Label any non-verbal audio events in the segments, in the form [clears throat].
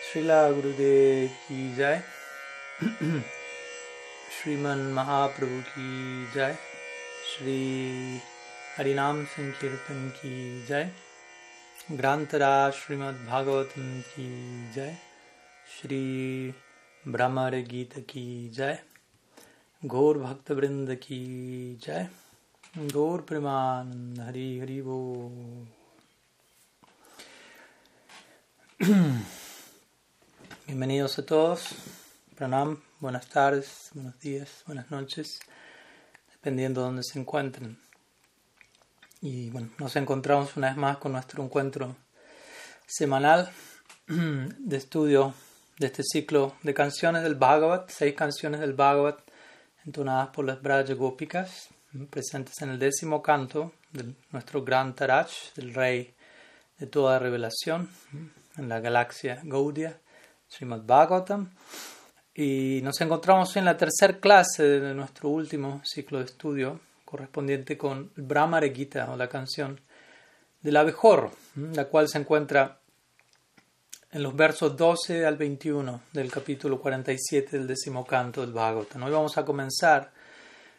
Srila Gurudev ki jai. Shriman Mahaprabhu ki jai. Shri Harinam Sankirtan ki jai. Grantara Srimad Bhagavatam ki jai. Shri Brahmar Gita ki jai. Gaur Bhakta Vrinda ki jai. Gaur Preman Hari Hari [clears throat] Bienvenidos a todos. Pranam, buenas tardes, buenos días, buenas noches, dependiendo de dónde se encuentren. Y bueno, nos encontramos una vez más con nuestro encuentro semanal [clears throat] de estudio de este ciclo de canciones del Bhagavat, seis canciones del Bhagavat entonadas por las Braja Gopikas, presentes en el décimo canto de nuestro gran Taraj, del rey de toda revelación, en la galaxia Gaudia, Srimad Bhagavatam. Y nos encontramos en la tercera clase de nuestro último ciclo de estudio, correspondiente con Brahma Gita, o la canción del abejorro, la cual se encuentra en los versos 12 al 21 del capítulo 47 del décimo canto del Bhagavatam. Hoy vamos a comenzar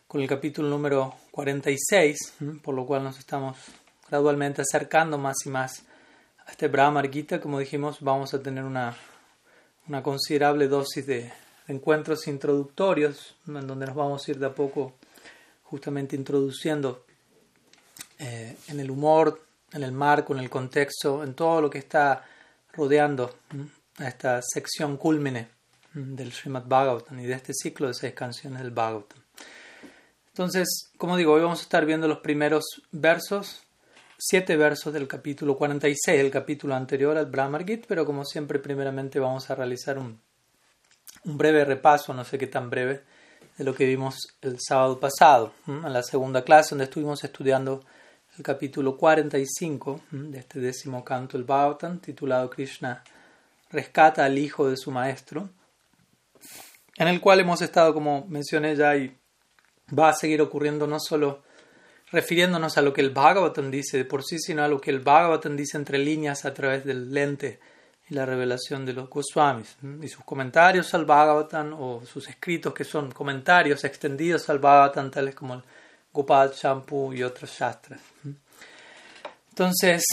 con el capítulo número 46, por lo cual nos estamos gradualmente acercando más y más este Brahma Gita. Como dijimos, vamos a tener una, una considerable dosis de, encuentros introductorios, en donde nos vamos a ir de a poco justamente introduciendo eh, en el humor, en el marco, en el contexto, en todo lo que está rodeando a esta sección cúlmine del Srimad Bhagavatam y de este ciclo de seis canciones del Bhagavatam. Entonces, como digo, hoy vamos a estar viendo los primeros versos, siete versos del capítulo 46, el capítulo anterior al Brahmar Gita, pero como siempre, primeramente vamos a realizar un, un breve repaso, no sé qué tan breve, de lo que vimos el sábado pasado, en la segunda clase, donde estuvimos estudiando el capítulo 45 de este décimo canto del Bhagavatam, titulado Krishna rescata al hijo de su maestro, en el cual hemos estado, como mencioné ya, y va a seguir ocurriendo no solo refiriéndonos a lo que el Bhagavatam dice de por sí, sino a lo que el Bhagavatam dice entre líneas a través del lente y la revelación de los Goswamis y sus comentarios al Bhagavatam o sus escritos que son comentarios extendidos al Bhagavatam tales como el Gopal Champu y otros shastras. Entonces,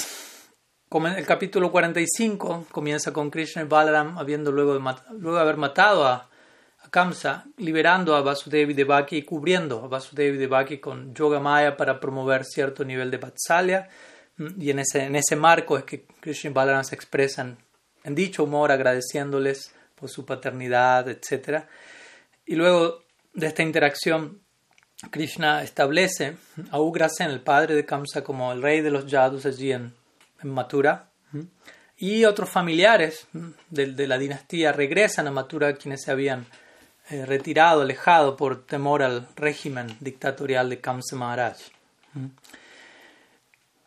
el capítulo 45 comienza con Krishna y Balaram habiendo luego luego de haber matado a, a, Kamsa, liberando a Vasudevi Devaki y cubriendo a Vasudevi Devaki con Yoga Maya para promover cierto nivel de Vatsalya. Y en ese, en ese marco es que Krishna y Balaram se expresan en dicho humor agradeciéndoles por su paternidad, etc. Y luego de esta interacción, Krishna establece a Ugrasen, el padre de Kamsa, como el rey de los Yadus allí en, en Mathura. Y otros familiares de, de, la dinastía regresan a Mathura, quienes se habían eh, retirado, alejado por temor al régimen dictatorial de Kamsa Maharaj.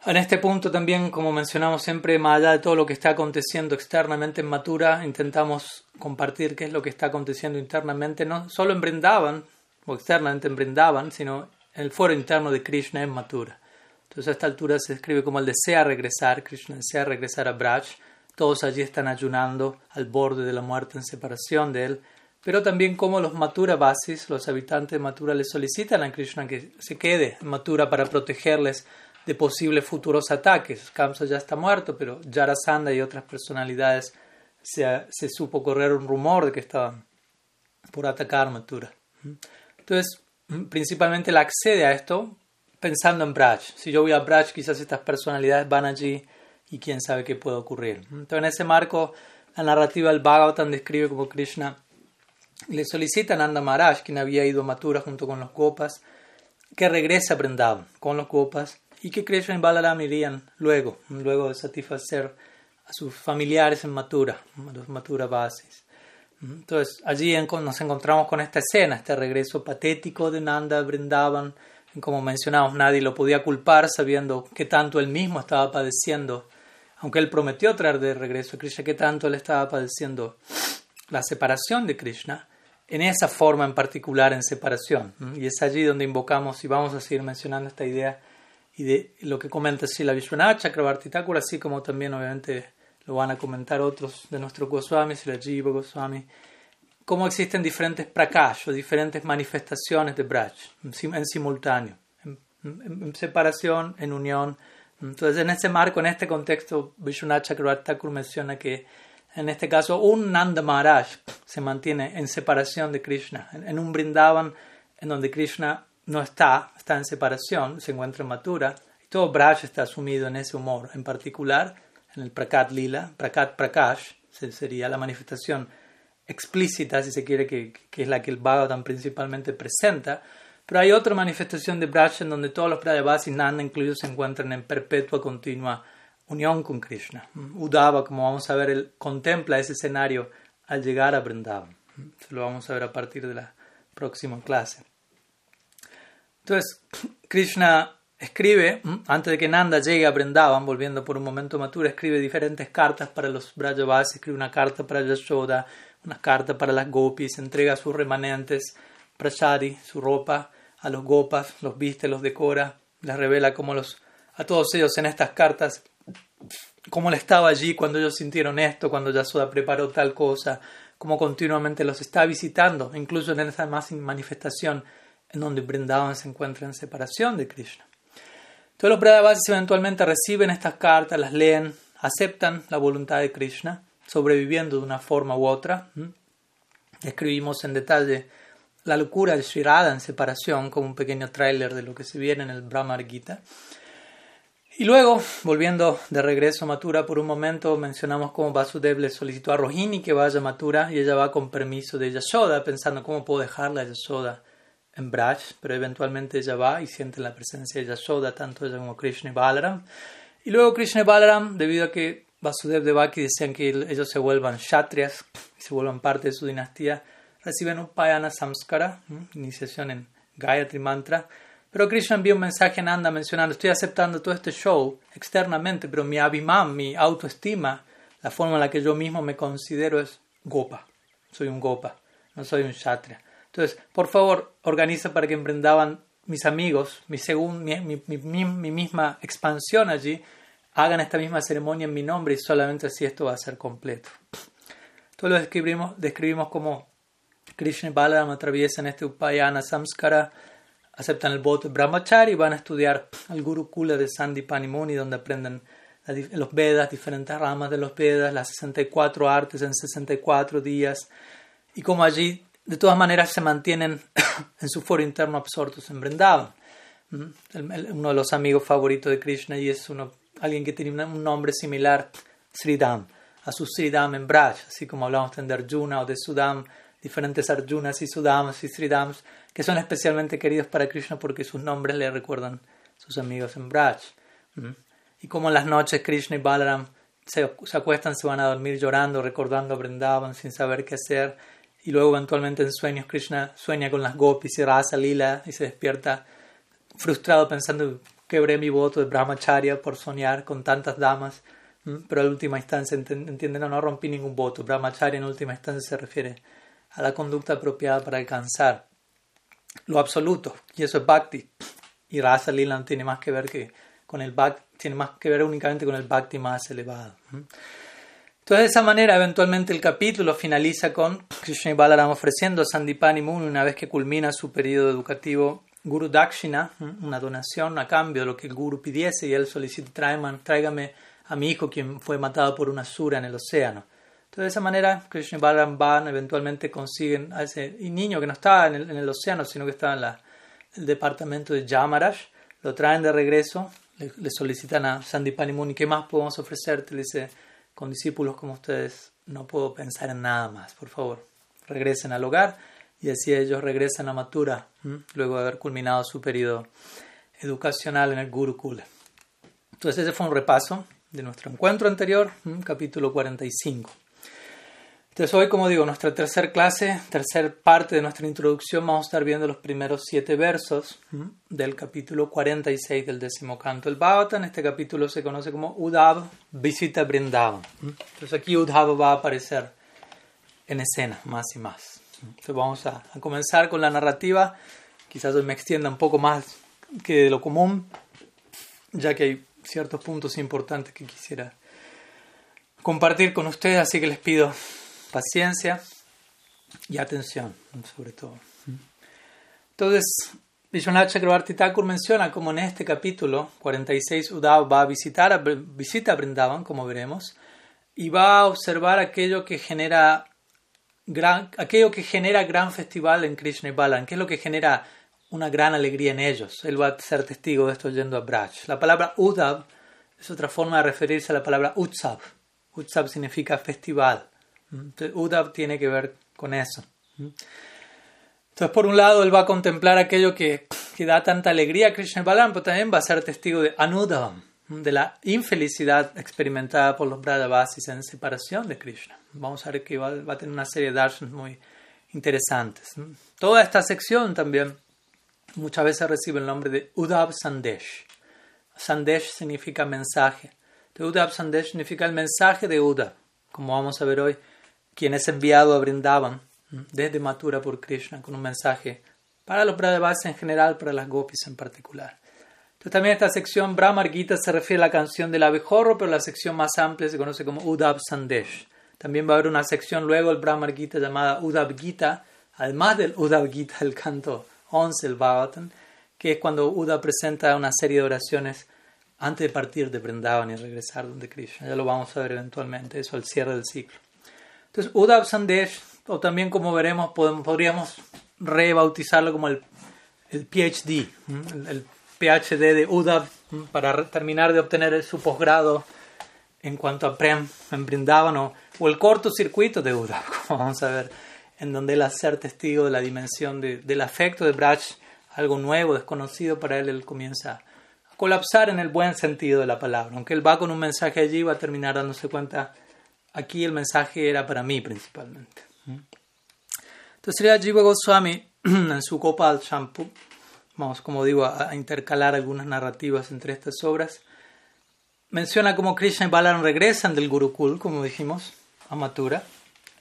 En este punto también, como mencionamos siempre, más allá de todo lo que está aconteciendo externamente en Mathura, intentamos compartir qué es lo que está aconteciendo internamente, no solo en Brindavan, o externamente en Brindavan, sino en el foro interno de Krishna en Mathura. Entonces a esta altura se describe como el desea regresar, Krishna desea regresar a Braj, todos allí están ayunando al borde de la muerte en separación de él, pero también como los Mathura Vasis, los habitantes de Mathura, le solicitan a Krishna que se quede en Mathura para protegerles de posibles futuros ataques. Kamsa ya está muerto, pero Jarasandha y otras personalidades se, se, supo correr un rumor de que estaban por atacar Mathura. Entonces, principalmente él accede a esto pensando en Braj. Si yo voy a Braj, quizás estas personalidades van allí y quién sabe qué puede ocurrir. Entonces, en ese marco, la narrativa del Bhagavatam describe como Krishna le solicita a Nanda Maharaj, quien había ido a Mathura junto con los Gopas, que regrese a Vrindavan con los Gopas y que Krishna y Balaram irían luego, luego de satisfacer a sus familiares en Mathura, los Mathura Basis. Entonces allí nos encontramos con esta escena, este regreso patético de Nanda a Vrindavan. Como mencionamos, nadie lo podía culpar sabiendo que tanto él mismo estaba padeciendo, aunque él prometió traer de regreso a Krishna, que tanto él estaba padeciendo la separación de Krishna, en esa forma en particular en separación. Y es allí donde invocamos, y vamos a seguir mencionando esta idea, y de lo que comenta así la Vishwanath Chakrabarti Thakur, así como también obviamente lo van a comentar otros de nuestro Goswami, la Jiva Goswami, cómo existen diferentes prakash o diferentes manifestaciones de Braj en simultáneo, en, separación, en unión. Entonces, en este marco, en este contexto, Vishwanath Chakravarti menciona que en este caso un Nanda Maharaj se mantiene en separación de Krishna, en, un Brindavan en donde Krishna no está, está en separación, se encuentra en Mathura, y todo Braj está sumido en ese humor, en particular en el Prakat Lila, Prakat Prakash, sería la manifestación explícita, si se quiere, que, que es la que el Bhagavatam principalmente presenta. Pero hay otra manifestación de Braj en donde todos los Prayavas y Nanda incluidos se encuentran en perpetua, continua unión con Krishna. Udava, como vamos a ver, él contempla ese escenario al llegar a Vrindavan. Eso lo vamos a ver a partir de la próxima clase. Entonces, Krishna escribe, antes de que Nanda llegue a Vrindavan, volviendo por un momento maturo, escribe diferentes cartas para los Brajavas, escribe una carta para Yashoda, una carta para las gopis, entrega sus remanentes, prashadi, su ropa, a los gopas, los viste, los decora, les revela cómo los, a todos ellos en estas cartas, cómo él estaba allí cuando ellos sintieron esto, cuando Yashoda preparó tal cosa, cómo continuamente los está visitando, incluso en esa más manifestación en donde Brindavan se encuentra en separación de Krishna. Todos los Brahmavasis eventualmente reciben estas cartas, las leen, aceptan la voluntad de Krishna sobreviviendo de una forma u otra. Escribimos en detalle la locura de Sri en separación, como un pequeño tráiler de lo que se viene en el Brahmar Gita. Y luego, volviendo de regreso a Mathura por un momento, mencionamos cómo Vasudev le solicitó a Rohini que vaya a Mathura y ella va con permiso de Yashoda, pensando cómo puedo dejarla a Yashoda en Braj, pero eventualmente ella va y siente la presencia de Yashoda, tanto ella como Krishna y Balaram. Y luego Krishna y Balaram, debido a que Vasudev Devaki decían que ellos se vuelvan kshatriyas se vuelvan parte de su dinastía, reciben un payana samskara, iniciación en Gayatri Mantra. Pero Krishna envió un mensaje a Nanda mencionando, estoy aceptando todo este show externamente, pero mi abhimam, mi autoestima, la forma en la que yo mismo me considero es gopa. Soy un gopa, no soy un kshatriya. Entonces, por favor, organiza para que emprendaban mis amigos, mi, según, mi, mi misma expansión allí, hagan esta misma ceremonia en mi nombre y solamente así esto va a ser completo. Todo lo describimos, describimos como Krishna y Balaram atraviesan este Upayana Samskara, aceptan el voto de Brahmachari y van a estudiar al Gurukula de Sandipani Muni, donde aprenden los Vedas, diferentes ramas de los Vedas, las 64 artes en 64 días, y como allí de todas maneras se mantienen [coughs] en su foro interno absortos en Vrindavan. ¿Mm? Uno de los amigos favoritos de Krishna y es uno alguien que tiene un nombre similar, Sridham, a su Sridham en Braj, así como hablamos de Arjuna o de Sudam, diferentes Arjunas y Sudams y Sridhams, que son especialmente queridos para Krishna porque sus nombres le recuerdan sus amigos en Braj. Y como en las noches Krishna y Balaram se, acuestan, se van a dormir llorando, recordando a Vrindavan sin saber qué hacer, y luego eventualmente en sueños Krishna sueña con las gopis y Rasa Lila y se despierta frustrado pensando quebré mi voto de brahmacharya por soñar con tantas damas, pero en última instancia entiende, no, no rompí ningún voto. Brahmacharya en última instancia se refiere a la conducta apropiada para alcanzar lo absoluto, y eso es bhakti. Y Rasa Lila tiene más que ver que con el bhakti, tiene más que ver únicamente con el bhakti más elevado. Entonces, de esa manera, eventualmente el capítulo finaliza con Krishna y Balaram ofreciendo a Sandipani Muni, una vez que culmina su periodo educativo, Guru Dakshina, una donación a cambio de lo que el Guru pidiese, y él solicita, tráigame a mi hijo quien fue matado por una sura en el océano. Entonces, de esa manera, Krishna y Balaram van, eventualmente consiguen a ese niño que no estaba en el, océano, sino que estaba en el departamento de Yamaraj, lo traen de regreso, le, solicitan a Sandipani Muni, ¿qué más podemos ofrecerte? Le dice, con discípulos como ustedes, no puedo pensar en nada más, por favor, regresen al hogar y así ellos regresan a Mathura luego de haber culminado su periodo educacional en el Gurukula. Entonces ese fue un repaso de nuestro encuentro anterior, capítulo 45. Entonces hoy, como digo, nuestra tercera clase, tercera parte de nuestra introducción, vamos a estar viendo los primeros siete versos del capítulo 46 del décimo canto del En Este capítulo se conoce como Udhav visita Brindavan. Entonces aquí Udhav va a aparecer en escena más y más. Entonces vamos a, comenzar con la narrativa. Quizás hoy me extienda un poco más que de lo común, ya que hay ciertos puntos importantes que quisiera compartir con ustedes, así que les pido paciencia y atención, sobre todo. Entonces, Vishwanath Chakrabarti Thakur menciona como en este capítulo 46 Uddhav va a visitar a, visita a como veremos, y va a observar aquello que genera gran, aquello que genera gran festival en Krishna y Balan, que es lo que genera una gran alegría en ellos. Él va a ser testigo de esto yendo a Braj. La palabra Uddhav es otra forma de referirse a la palabra Utsav. Utsav significa festival. Entonces, Uddhav tiene que ver con eso. Entonces, por un lado, él va a contemplar aquello que, que da tanta alegría a Krishna y Balan, pero también va a ser testigo de Anudavam, de la infelicidad experimentada por los Brajavasis en separación de Krishna. Vamos a ver que va, a tener una serie de darshans muy interesantes. Toda esta sección también muchas veces recibe el nombre de Uddhav Sandesh. Sandesh significa mensaje. Uddhav Sandesh significa el mensaje de Uddhav, como vamos a ver hoy, quien es enviado a Brindavan desde Mathura por Krishna con un mensaje para los Brajavasis en general, para las gopis en particular. Entonces también esta sección Brahmar Gita se refiere a la canción del abejorro, pero la sección más amplia se conoce como Uddhav Sandesh. También va a haber una sección luego el Brahmar Gita llamada Uddhav Gita, además del Uddhav Gita, el canto 11, el Bhagavatam, que es cuando Uddhav presenta una serie de oraciones antes de partir de Vrindavan y regresar donde Krishna. Ya lo vamos a ver eventualmente, eso al cierre del ciclo. Entonces, Uddhav Sandesh, o también como veremos, podríamos rebautizarlo como el, el PhD, el PhD de UDAV para terminar de obtener su posgrado en cuanto a Prem en Brindavan o, el cortocircuito de UDAV, [laughs] como vamos a ver, en donde él hace ser testigo de la dimensión del afecto de Braj, algo nuevo, desconocido para él, él comienza a colapsar en el buen sentido de la palabra. Aunque él va con un mensaje allí, va a terminar dándose cuenta, aquí el mensaje era para mí principalmente. Entonces, Sri Jiva Goswami, [clears throat] en su Gopal Shampoo, vamos, como digo, a, intercalar algunas narrativas entre estas obras. Menciona cómo Krishna y Balaram regresan del Gurukul, como dijimos, a Mathura.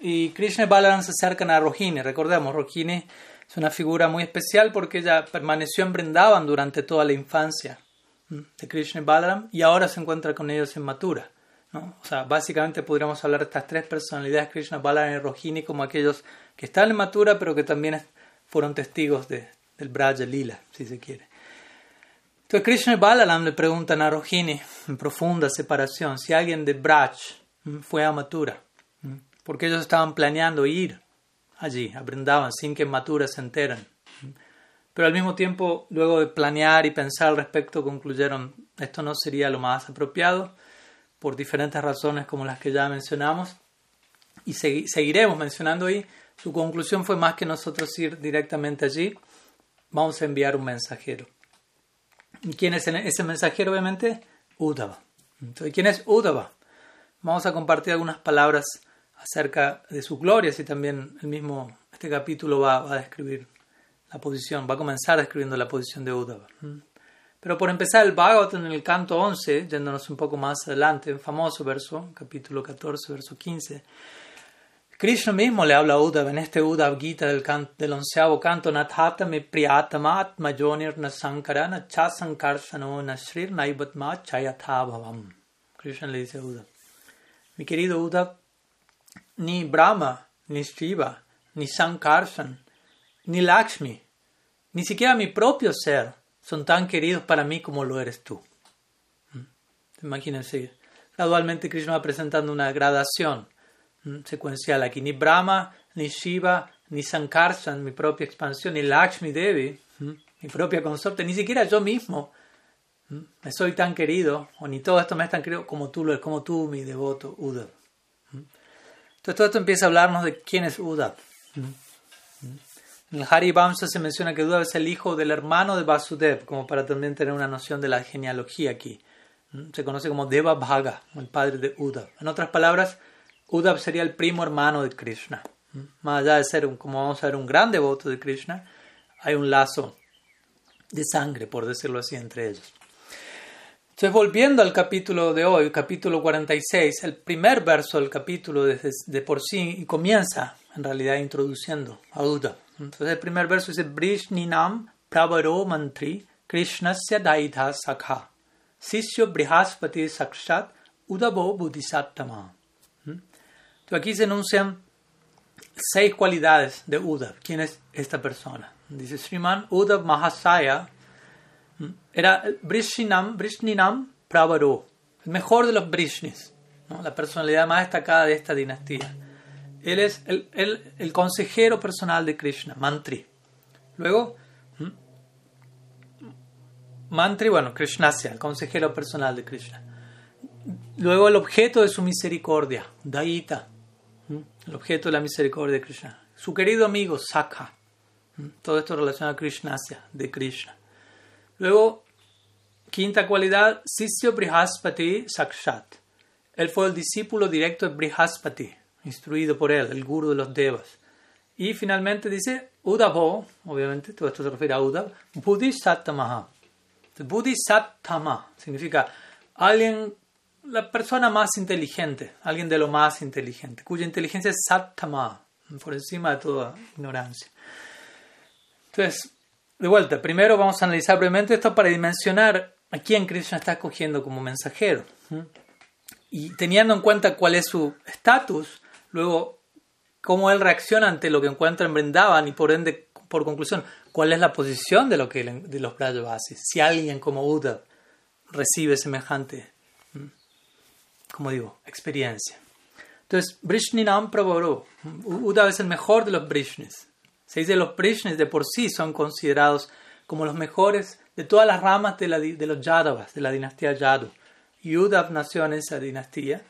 Y Krishna y Balaram se acercan a Rohini. Recordemos, Rohini es una figura muy especial porque ella permaneció en Brindavan durante toda la infancia de Krishna y Balaram y ahora se encuentra con ellos en Mathura. Básicamente podríamos hablar de estas tres personalidades, Krishna, Balaram y Rohini, como aquellos que están en Mathura pero que también fueron testigos de, del Braja Lila, si se quiere. Entonces Krishna y Balaram le preguntan a Rohini, en profunda separación, si alguien de Braj fue a Mathura, porque ellos estaban planeando ir allí, a Brindavan, sin que en Mathura se enteren. Pero al mismo tiempo, luego de planear y pensar al respecto, concluyeron esto no sería lo más apropiado, por diferentes razones como las que ya mencionamos, y seguiremos mencionando ahí. Su conclusión fue más que nosotros ir directamente allí, vamos a enviar un mensajero. ¿Y quién es ese mensajero? Obviamente, Uddhava. Entonces, ¿quién es Uddhava? Vamos a compartir algunas palabras acerca de su gloria, y también el mismo, este capítulo va, a describir la posición, va a comenzar describiendo la posición de Uddhava. Pero por empezar, el Bhagavatam en el canto 11, yéndonos un poco más adelante, un famoso verso, capítulo 14, verso 15, Krishna mismo le habla a Uddhav en este Uddhav Gita del, del onceavo canto Nathata me priyatamat majonir na sankara na cha sankarsano na shrir naibatma chayatha bhavam. Krishna le dice a Uddhav, mi querido Uddhav, ni Brahma, ni Shiva, ni Sankarsan, ni Lakshmi, ni siquiera mi propio ser son tan queridos para mí como lo eres tú. ¿Mm? Imagínense, gradualmente Krishna va presentando una gradación Mm, secuencial aquí. Ni Brahma, ni Shiva, ni Sankarsan, mi propia expansión, ni Lakshmi Devi, mm, mi propia consorte, ni siquiera yo mismo me soy tan querido, o ni todo esto me es tan querido como tú, como tú, mi devoto Uddhav. Entonces todo esto empieza a hablarnos de quién es Uddhav. En el Hari Vamsa se menciona que Uddhav es el hijo del hermano de Vasudev, como para también tener una noción de la genealogía aquí. Se conoce como Deva Bhaga, el padre de Uddhav. En otras palabras, Uddhav sería el primo hermano de Krishna. Más allá de ser, un, como vamos a ver, un gran devoto de Krishna, hay un lazo de sangre, por decirlo así, entre ellos. Entonces, volviendo al capítulo de hoy, capítulo 46, el primer verso del capítulo de, de por sí comienza, en realidad, introduciendo a Uddhav. Entonces, el primer verso dice, Brishninam pravaro mantri Krishnasya daidha sakha Sisyo brihaspati sakshat Uddhavo bodhisattama. Entonces aquí se enuncian seis cualidades de Uddhav. ¿Quién es esta persona? Dice Sriman Uddhav Mahasaya era Brishninam, Brishninam Pravaro, el mejor de los Brishnis, la personalidad más destacada de esta dinastía. Él es el, el, consejero personal de Krishna, Mantri. Luego, Mantri, bueno, Krishnasya, el consejero personal de Krishna. Luego el objeto de su misericordia, Daita, el objeto de la misericordia de Krishna. Su querido amigo, Sakha. Todo esto relacionado a Krishnasya, de Krishna. Luego, quinta cualidad, Sisyo Brihaspati Sakshat. Él fue el discípulo directo de Brihaspati, instruido por él, el guru de los devas. Y finalmente dice Udavo, obviamente todo esto se refiere a Udav, Bodhisattamaha. Bodhisattama significa alguien, la persona más inteligente, alguien de lo más inteligente, cuya inteligencia es Sattama, por encima de toda ignorancia. Entonces, de vuelta, primero vamos a analizar brevemente esto para dimensionar a quién Krishna está escogiendo como mensajero. Y teniendo en cuenta cuál es su estatus, luego cómo él reacciona ante lo que encuentra en Brindavan y por ende, por conclusión, cuál es la posición de, lo que, de los Brajavasis. Si alguien como Uddhav recibe semejante, como digo, experiencia. Entonces, Brishninam Prabhuru. Uddhav es el mejor de los Brishnis. Se dice los Brishnis de por sí son considerados como los mejores de todas las ramas de, la, de los Yadavas, de la dinastía Yadu. Y Uddhav nació en esa dinastía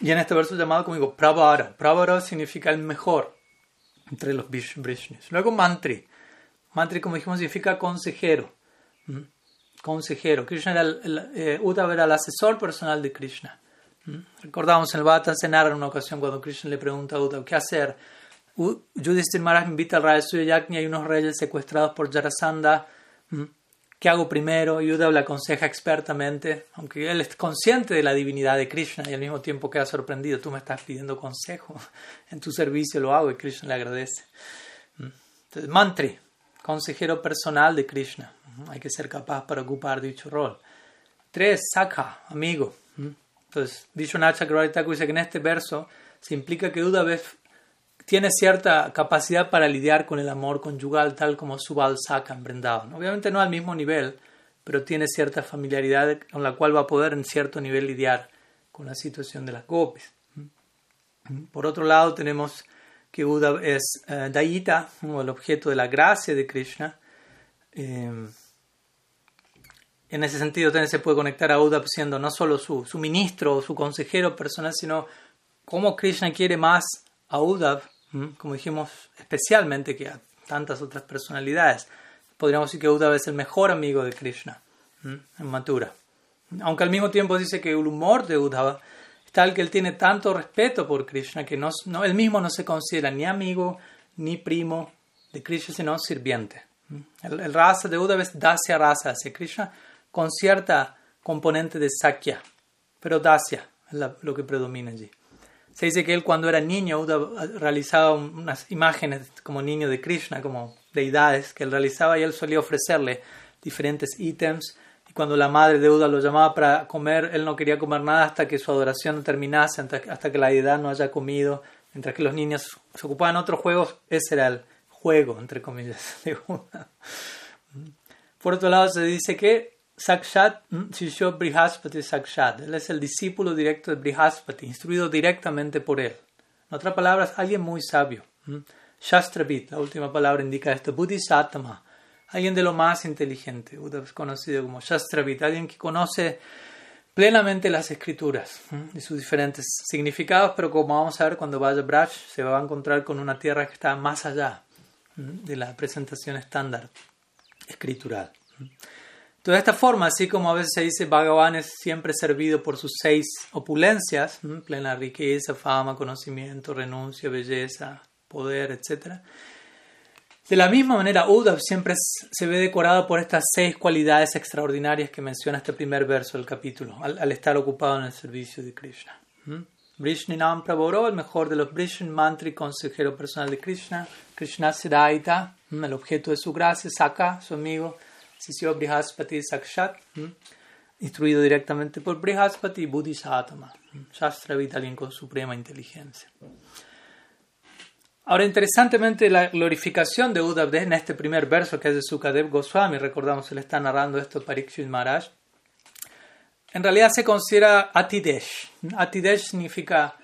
y en este verso llamado como digo, Pravara. Pravara significa el mejor entre los Brishnis. Luego Mantri. Mantri, como dijimos, significa consejero. Consejero. Krishna era el, eh, era el asesor personal de Krishna. Recordamos en el Bhata Cenar en una ocasión cuando Krishna le pregunta a Uddhava qué hacer. Yudhishthir Maharaj invita al Raya Suya y hay unos reyes secuestrados por Jarasandha. ¿Qué hago primero? Yuda le aconseja expertamente, aunque él es consciente de la divinidad de Krishna y al mismo tiempo queda sorprendido. Tú me estás pidiendo consejo, [laughs] en tu servicio lo hago y Krishna le agradece. Mm. Entonces, mantri, consejero personal de Krishna. Mm. Hay que ser capaz para ocupar dicho rol. Tres, Sakha, amigo. Mm. Entonces, Vishwanath Chakravarti dice que en este verso se implica que Uda tiene cierta capacidad para lidiar con el amor conyugal, tal como Subal Saka en Brindavan. Obviamente no al mismo nivel, pero tiene cierta familiaridad con la cual va a poder en cierto nivel lidiar con la situación de las gopis. Por otro lado, tenemos que Buda es uh, Dayita, el objeto de la gracia de Krishna. Eh, en ese sentido, también se puede conectar a Buda siendo no solo su, su ministro o su consejero personal, sino cómo Krishna quiere más a Uddhav como dijimos, especialmente que a tantas otras personalidades. Podríamos decir que Uddhava es el mejor amigo de Krishna en Mathura. Aunque al mismo tiempo dice que el humor de Uddhava es tal que él tiene tanto respeto por Krishna que no, él mismo no se considera ni amigo ni primo de Krishna, sino sirviente. El, raza de Uddhava es Dasya raza hacia Krishna con cierta componente de Sakya, pero Dasya es lo que predomina allí. Se dice que él cuando era niño realizaba unas imágenes como niño de Krishna, como deidades que él realizaba y él solía ofrecerle diferentes ítems. Y cuando la madre de Uda lo llamaba para comer, él no quería comer nada hasta que su adoración terminase, hasta que la deidad no haya comido. Mientras que los niños se ocupaban en otros juegos, ese era el juego, entre comillas, [laughs] de Uda. Por otro lado, se dice que Sakshat Shishyo Brihaspati Sakshat. Él es el discípulo directo de Brihaspati, instruido directamente por él. En otras palabras, alguien muy sabio. Shastravit, la última palabra indica esto. Bodhisattva, alguien de lo más inteligente. Es conocido como Shastravit, alguien que conoce plenamente las escrituras y sus diferentes significados, pero como vamos a ver cuando vaya a Braj, se va a encontrar con una tierra que está más allá de la presentación estándar escritural. De esta forma, así como a veces se dice Bhagavan es siempre servido por sus seis opulencias, plena riqueza, fama, conocimiento, renuncia, belleza, poder, etc. De la misma manera, Uddhav siempre se ve decorado por estas seis cualidades extraordinarias que menciona este primer verso del capítulo, al, estar ocupado en el servicio de Krishna. Vrishninam Prabhoro, el mejor de los Vrishn, Mantri, consejero personal de Krishna, Krishna Siddhaita, el objeto de su gracia, Saka, su amigo, Sisyo Brihaspati Sakshat, instruido directamente por Brihaspati Bodhisattva. Shastravit, alguien con suprema inteligencia. Ahora, interesantemente, la glorificación de Uddhav en este primer verso que es de Sukadev Goswami, recordamos, él está narrando esto Parikshit Maharaj, en realidad se considera Atidesh. Atidesh significa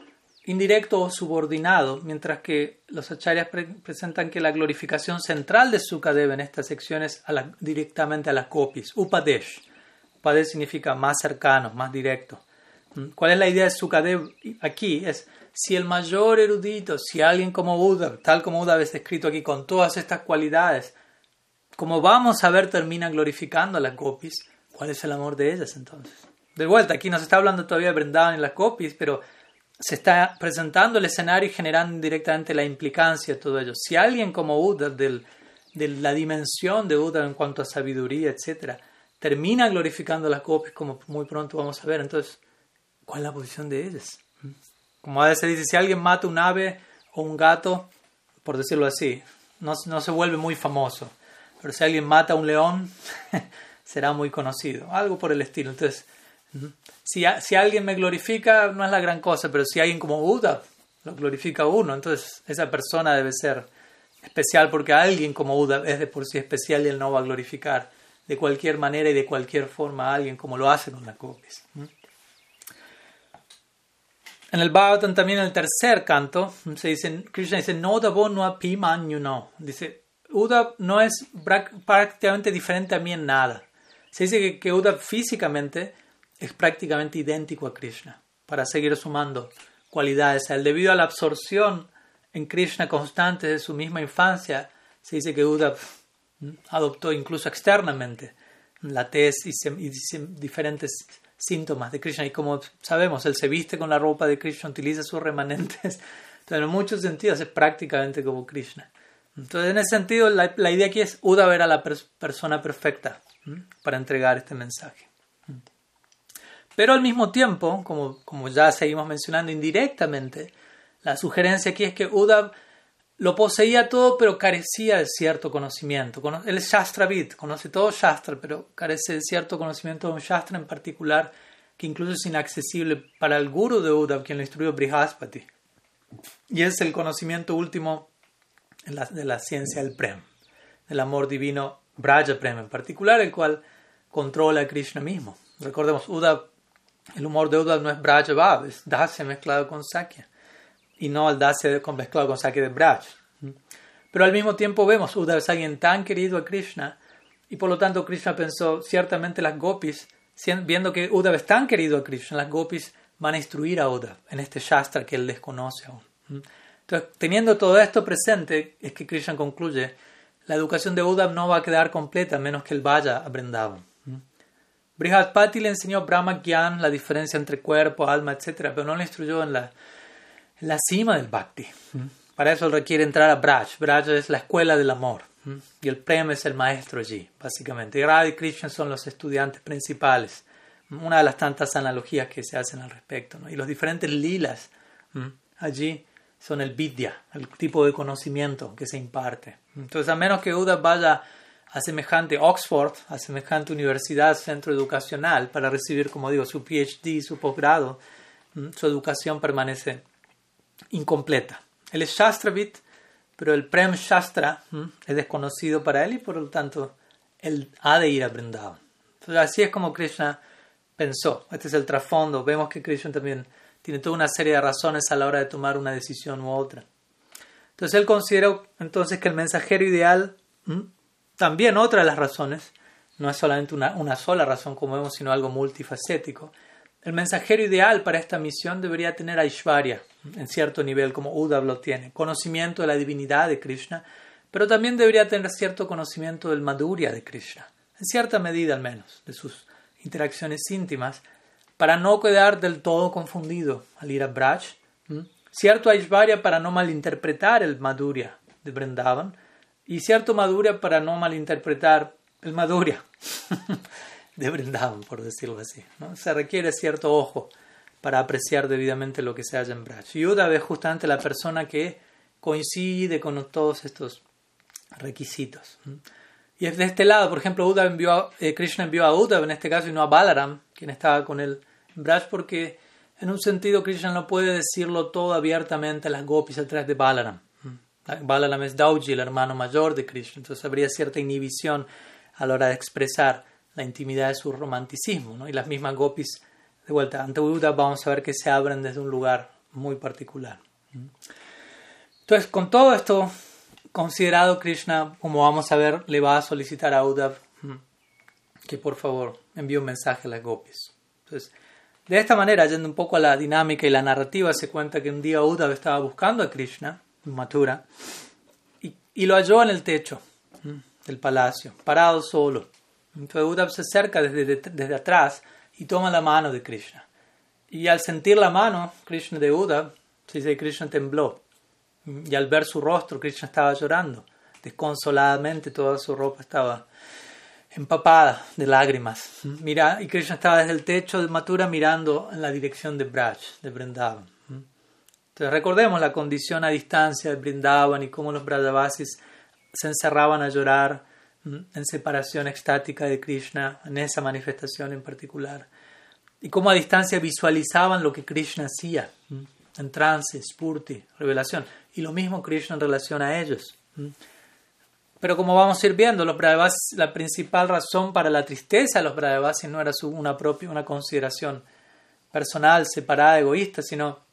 indirecto o subordinado, mientras que los acharyas presentan que la glorificación central de Sukadev en esta sección es directamente a las copies, Upadesh. Upadesh significa más cercano, más directo. ¿Mm? ¿Cuál es la idea de Sukadev aquí? Es si el mayor erudito, si alguien como Buda, tal como Buda es escrito aquí, con todas estas cualidades, como vamos a ver, termina glorificando a las copies, ¿cuál es el amor de ellas entonces? De vuelta, aquí no se está hablando todavía de Brindavan y las copies, pero se está presentando el escenario y generando directamente la implicancia de todo ello. Si alguien como Buda, de la dimensión de Buda en cuanto a sabiduría, etc., termina glorificando las copias, como muy pronto vamos a ver, entonces, ¿cuál es la posición de ellas? Como a veces dice, si alguien mata un ave o un gato, por decirlo así, no, no se vuelve muy famoso. Pero si alguien mata a un león, [laughs] será muy conocido. Algo por el estilo. Entonces, si, si alguien me glorifica, no es la gran cosa, pero si alguien como Buda lo glorifica a uno, entonces esa persona debe ser especial porque alguien como Buda es de por sí especial y él no va a glorificar de cualquier manera y de cualquier forma a alguien como lo hace con las copias. En el Bhagavatam también en el tercer canto se dice, Krishna dice, no no no. Dice, Uda no es prácticamente diferente a mí en nada. Se dice que, que Uda físicamente es prácticamente idéntico a Krishna, para seguir sumando cualidades él. Debido a la absorción en Krishna constante de su misma infancia, se dice que Uda adoptó incluso externamente la tez y, diferentes síntomas de Krishna. Y como sabemos, él se viste con la ropa de Krishna, utiliza sus remanentes. [laughs] Entonces, en muchos sentidos es prácticamente como Krishna. Entonces, en ese sentido, la, idea aquí es Uda ver a la persona perfecta para entregar este mensaje. Pero al mismo tiempo, como, como ya seguimos mencionando indirectamente, la sugerencia aquí es que Uda lo poseía todo, pero carecía de cierto conocimiento. Él es Shastravid, conoce todo Shastra, pero carece de cierto conocimiento de un Shastra en particular que incluso es inaccesible para el guru de Uddhav, quien lo instruyó Brihaspati. Y es el conocimiento último de la ciencia del Prem, del amor divino Braja Prem en particular, el cual controla a Krishna mismo. Recordemos, Uddhav, el humor de Uddhav no es Braja Bhav, es Dasya mezclado con Sakya y no darse con mezclado con saque de Braj. Pero al mismo tiempo vemos, Uddhava es alguien tan querido a Krishna y por lo tanto Krishna pensó, ciertamente las gopis, viendo que Uddhava es tan querido a Krishna, las gopis van a instruir a Uddhava en este Shastra que él desconoce aún. Entonces, teniendo todo esto presente, es que Krishna concluye, la educación de Uddhava no va a quedar completa menos que él vaya a Vrindavan. Brihaspati le enseñó Brahma Gyan, la diferencia entre cuerpo, alma, etc., pero no le instruyó en la la cima del bhakti. Para eso requiere entrar a Braj. Braj es la escuela del amor. Y el Prem es el maestro allí, básicamente. Y Radha y Krishna son los estudiantes principales. Una de las tantas analogías que se hacen al respecto. Y los diferentes lilas allí son el vidya, el tipo de conocimiento que se imparte. Entonces, a menos que Uda vaya a semejante Oxford, a semejante universidad, centro educacional, para recibir, como digo, su PhD, su posgrado, su educación permanece incompleta. Él es Shastravit, pero el Prem Shastra es desconocido para él y por lo tanto él ha de ir a Vrindavan. Entonces así es como Krishna pensó. Este es el trasfondo. Vemos que Krishna también tiene toda una serie de razones a la hora de tomar una decisión u otra. Entonces él consideró entonces que el mensajero ideal, también otra de las razones, no es solamente una, sola razón como vemos, sino algo multifacético, el mensajero ideal para esta misión debería tener Aishwarya, en cierto nivel, como Uddhav lo tiene, conocimiento de la divinidad de Krishna, pero también debería tener cierto conocimiento del Madhurya de Krishna, en cierta medida al menos, de sus interacciones íntimas, para no quedar del todo confundido al ir a Braj, cierto Aishwarya para no malinterpretar el Madhurya de Vrindavan, y cierto Madhurya para no malinterpretar el Madhurya [laughs] de Brindavan, por decirlo así. ¿no? Se requiere cierto ojo para apreciar debidamente lo que se halla en Braj. Y Uddhava es justamente la persona que coincide con todos estos requisitos. Y es de este lado, por ejemplo, envió eh, Krishna envió a Uddhava en este caso y no a Balaram, quien estaba con él en Braj, porque en un sentido, Krishna no puede decirlo todo abiertamente a las gopis atrás de Balaram. Balaram es Dauji, el hermano mayor de Krishna, entonces habría cierta inhibición a la hora de expresar la intimidad de su romanticismo, ¿no? Y las mismas gopis, de vuelta, ante Buda vamos a ver que se abren desde un lugar muy particular. Entonces, con todo esto considerado, Krishna, como vamos a ver, le va a solicitar a Uddhav que por favor envíe un mensaje a las gopis. Entonces, de esta manera, yendo un poco a la dinámica y la narrativa, se cuenta que un día Uddhav estaba buscando a Krishna, Y, lo halló en el techo del palacio, parado solo. Entonces Uddhav se acerca desde, desde atrás y toma la mano de Krishna. Y al sentir la mano, Krishna de se dice Krishna tembló. Y al ver su rostro, Krishna estaba llorando. Desconsoladamente toda su ropa estaba empapada de lágrimas. Mira, y Krishna estaba desde el techo de Mathura mirando en la dirección de Braj, de Vrindavan. Entonces recordemos la condición a distancia de Vrindavan y cómo los Brajavasis se encerraban a llorar en separación extática de Krishna, en esa manifestación en particular. Y cómo a distancia visualizaban lo que Krishna hacía, en trance, spurti, revelación. Y lo mismo Krishna en relación a ellos. Pero como vamos a ir viendo, los la principal razón para la tristeza de los Brahmavasis no era su, una propia una consideración personal, separada, egoísta, sino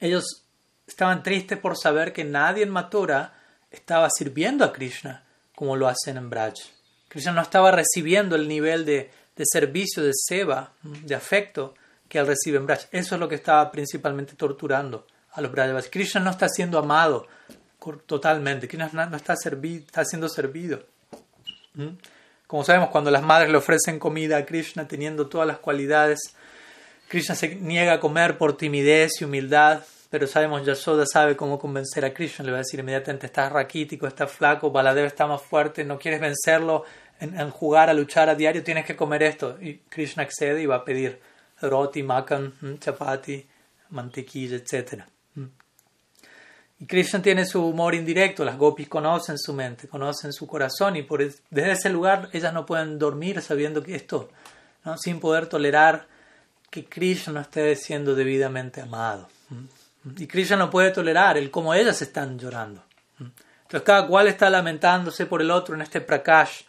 ellos estaban tristes por saber que nadie en Mathura estaba sirviendo a Krishna como lo hacen en Braj. Krishna no estaba recibiendo el nivel de, de servicio, de seva, de afecto que él recibe en Braj. Eso es lo que estaba principalmente torturando a los Brajavasis. Krishna no está siendo amado totalmente, Krishna no está, está siendo servido. ¿Mm? Como sabemos, cuando las madres le ofrecen comida a Krishna teniendo todas las cualidades, Krishna se niega a comer por timidez y humildad, pero sabemos, Yasoda sabe cómo convencer a Krishna, le va a decir inmediatamente, estás raquítico, estás flaco, Baladev está más fuerte, no quieres vencerlo en, jugar, a luchar a diario, tienes que comer esto. Y Krishna accede y va a pedir roti, makan, chapati, mantequilla, etc. Y Krishna tiene su humor indirecto, las gopis conocen su mente, conocen su corazón y por desde ese lugar ellas no pueden dormir sabiendo que esto, ¿no? sin poder tolerar que Krishna no esté siendo debidamente amado. Y Krishna no puede tolerar el cómo ellas están llorando. Entonces cada cual está lamentándose por el otro en este prakash,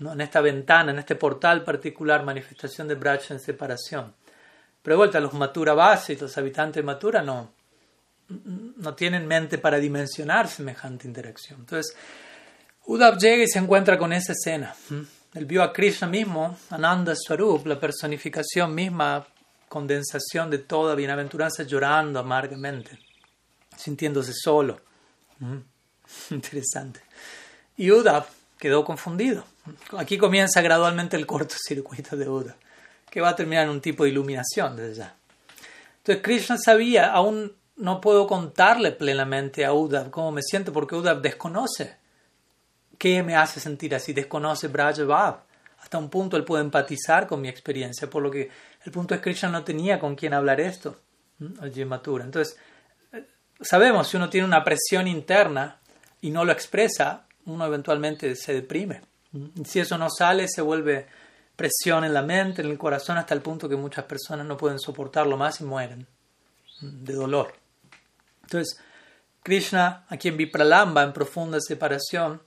en esta ventana, en este portal particular, manifestación de Braj en separación. Pero de vuelta, los Matura base y los habitantes de Matura no, no tienen mente para dimensionar semejante interacción. Entonces, Uddhav llega y se encuentra con esa escena. Él vio a Krishna mismo, Ananda Swarup, la personificación misma, condensación de toda bienaventuranza, llorando amargamente, sintiéndose solo. [laughs] Interesante. Y Uddhav quedó confundido. Aquí comienza gradualmente el cortocircuito de Uddhav, que va a terminar en un tipo de iluminación desde ya. Entonces Krishna sabía, aún no puedo contarle plenamente a Uddhav cómo me siento porque Uddhav desconoce qué me hace sentir así, desconoce Brajavav. Hasta un punto él puede empatizar con mi experiencia, por lo que el punto es que Krishna no tenía con quién hablar esto, allí Matura. Entonces, eh, sabemos, si uno tiene una presión interna y no lo expresa, uno eventualmente se deprime. Si eso no sale, se vuelve presión en la mente, en el corazón, hasta el punto que muchas personas no pueden soportarlo más y mueren de dolor. Entonces, Krishna, aquí en Vipralamba, en profunda separación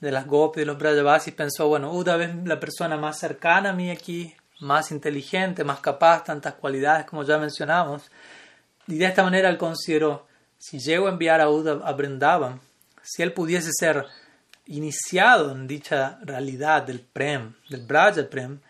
de las gopis y de los Brajavasis, pensó, bueno, Uddhava es la persona más cercana a mí aquí, más inteligente, más capaz, tantas cualidades como ya mencionamos. Y de esta manera él consideró, si llego a enviar a Uddhava a Vrindavan, si él pudiese ser iniciado en dicha realidad del Prem, del Braja Prem,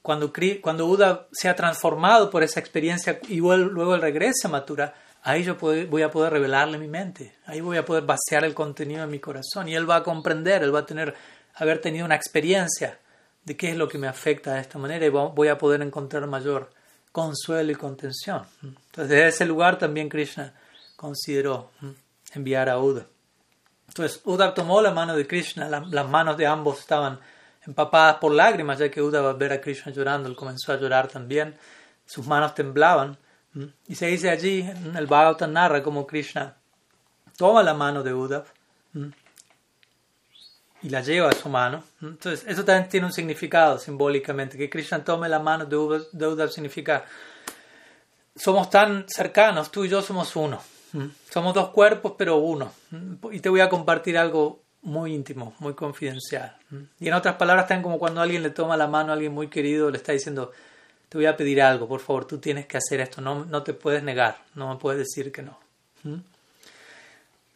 cuando, cuando Uda sea transformado por esa experiencia y luego él regrese a Matura, ahí yo voy a poder revelarle mi mente, ahí voy a poder vaciar el contenido en mi corazón y él va a comprender, él va a tener, haber tenido una experiencia de qué es lo que me afecta de esta manera y voy a poder encontrar mayor consuelo y contención. Entonces, desde ese lugar también Krishna consideró enviar a Uda. Entonces, Uda tomó la mano de Krishna, las manos de ambos estaban empapadas por lágrimas, ya que Uda va a ver a Krishna llorando, él comenzó a llorar también, sus manos temblaban. Y se dice allí, el Bhagavatam narra como Krishna toma la mano de Uddhav y la lleva a su mano. Entonces, eso también tiene un significado simbólicamente. Que Krishna tome la mano de Uddhav, significa somos tan cercanos, tú y yo somos uno. Somos dos cuerpos, pero uno. Y te voy a compartir algo muy íntimo, muy confidencial. Y en otras palabras, están como cuando alguien le toma la mano a alguien muy querido, le está diciendo, te voy a pedir algo, por favor, tú tienes que hacer esto, no, no te puedes negar, no me puedes decir que no.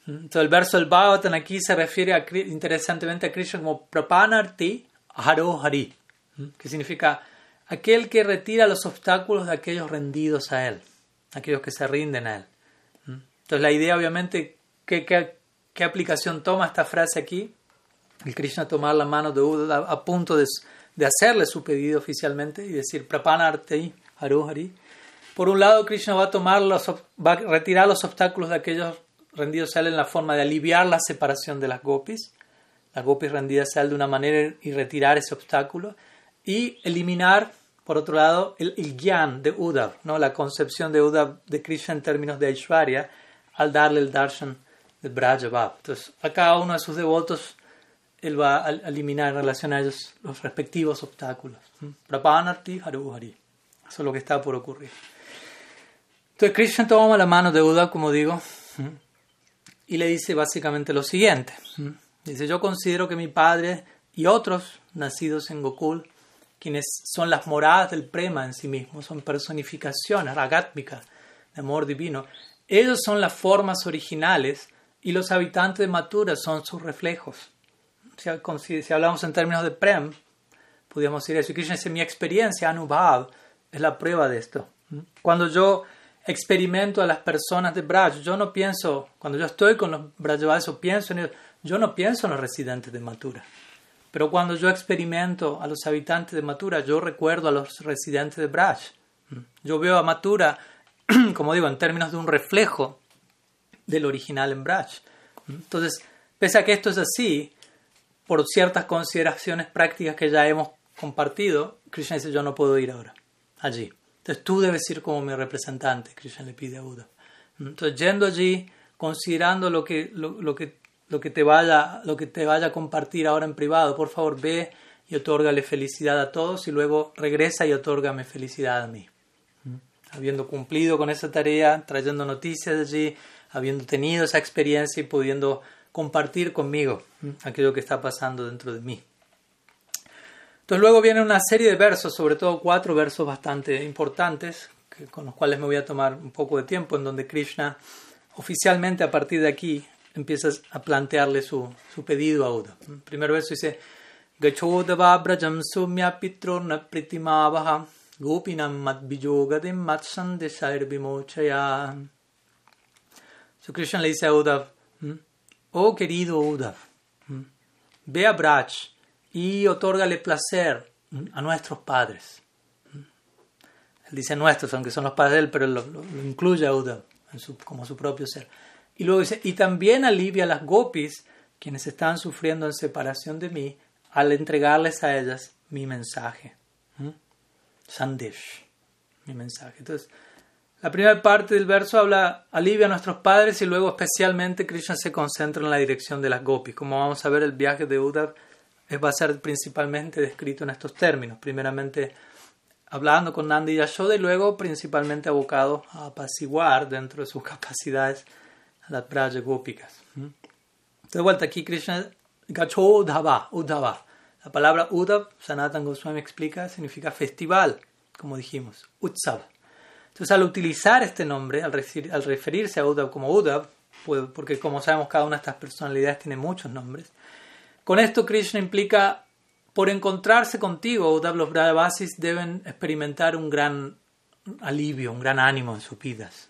Entonces el verso del Bhagavatam aquí se refiere a, interesantemente a Krishna como Prapanarti Haro Hari, que significa aquel que retira los obstáculos de aquellos rendidos a él, aquellos que se rinden a él. Entonces la idea obviamente, ¿qué, qué, aplicación toma esta frase aquí? El Krishna tomar la mano de Uddhava a, punto de, de, hacerle su pedido oficialmente y decir Prapanarti Haro Hari. Por un lado, Krishna va a, tomar los, va a retirar los obstáculos de aquellos rendidos a él en la forma de aliviar la separación de las gopis, las gopis rendidas a él de una manera y retirar ese obstáculo, y eliminar, por otro lado, el, el gyan de Uddhav, ¿no? la concepción de Uddhav de Krishna en términos de Aishwarya, al darle el darshan de Brajabhav. Entonces, a cada uno de sus devotos, él va a eliminar en relación a ellos los respectivos obstáculos. Prapanarti Haru Hari. Eso es lo que está por ocurrir. Entonces, Krishna toma la mano de Uddhav, como digo, y le dice básicamente lo siguiente. Dice, yo considero que mi padre y otros nacidos en Gokul, quienes son las moradas del prema en sí mismos, son personificaciones, ragátmicas, de amor divino, ellos son las formas originales y los habitantes de Mathura son sus reflejos. Si, hablamos en términos de prem, podríamos decir eso. Krishna dice, mi experiencia, Anubhav, es la prueba de esto. Cuando yo experimento a las personas de Braj. Yo no pienso, cuando yo estoy con los Brajavas o pienso en ellos, yo no pienso en los residentes de Mathura. Pero cuando yo experimento a los habitantes de Mathura, yo recuerdo a los residentes de Braj. Yo veo a Mathura, [clears throat] como digo, en términos de un reflejo del original en Braj. Entonces, pese a que esto es así, por ciertas consideraciones prácticas que ya hemos compartido, Krishna dice, yo no puedo ir ahora, allí. Entonces tú debes ir como mi representante, Krishna le pide a Buda. Entonces yendo allí, considerando lo que, lo, que, lo, que te vaya, lo que te vaya a compartir ahora en privado, por favor ve y otórgale felicidad a todos y luego regresa y otórgame felicidad a mí. Habiendo cumplido con esa tarea, trayendo noticias de allí, habiendo tenido esa experiencia y pudiendo compartir conmigo aquello que está pasando dentro de mí. Entonces luego viene una serie de versos, sobre todo cuatro versos bastante importantes, con los cuales me voy a tomar un poco de tiempo, en donde Krishna oficialmente a partir de aquí empieza a plantearle su, su pedido a Uda. El primer verso dice, Gachodava brajam sumya pitrurna pritimavaha gopinam mat bijogadim mat sandesair bimochaya. So Krishna le dice a Uddhav, hmm, oh querido Uddhav, hmm, ve a Braj, y otórgale placer a nuestros padres. Él dice nuestros, aunque son los padres de él, pero lo, incluye a Uda como su propio ser. Y luego dice, y también alivia a las gopis, quienes están sufriendo en separación de mí, al entregarles a ellas mi mensaje. Sandesh, mi mensaje. Entonces, la primera parte del verso habla, alivia a nuestros padres y luego especialmente Krishna se concentra en la dirección de las gopis. Como vamos a ver, el viaje de Uddhav va a ser principalmente descrito en estos términos. Primeramente hablando con Nandi y Yashoda y luego principalmente abocado a apaciguar dentro de sus [laughs] capacidades a las prayas gópicas. De vuelta aquí Krishna Gacho Udhava, Udhava. La palabra Udhav, Sanatan Goswami explica, significa festival, como dijimos, Utsav. Entonces al utilizar este nombre, al, referirse a Udhav como Udhav, porque como sabemos cada una de estas personalidades tiene muchos nombres, con esto Krishna implica, por encontrarse contigo, los Brahavasis deben experimentar un gran alivio, un gran ánimo en sus vidas.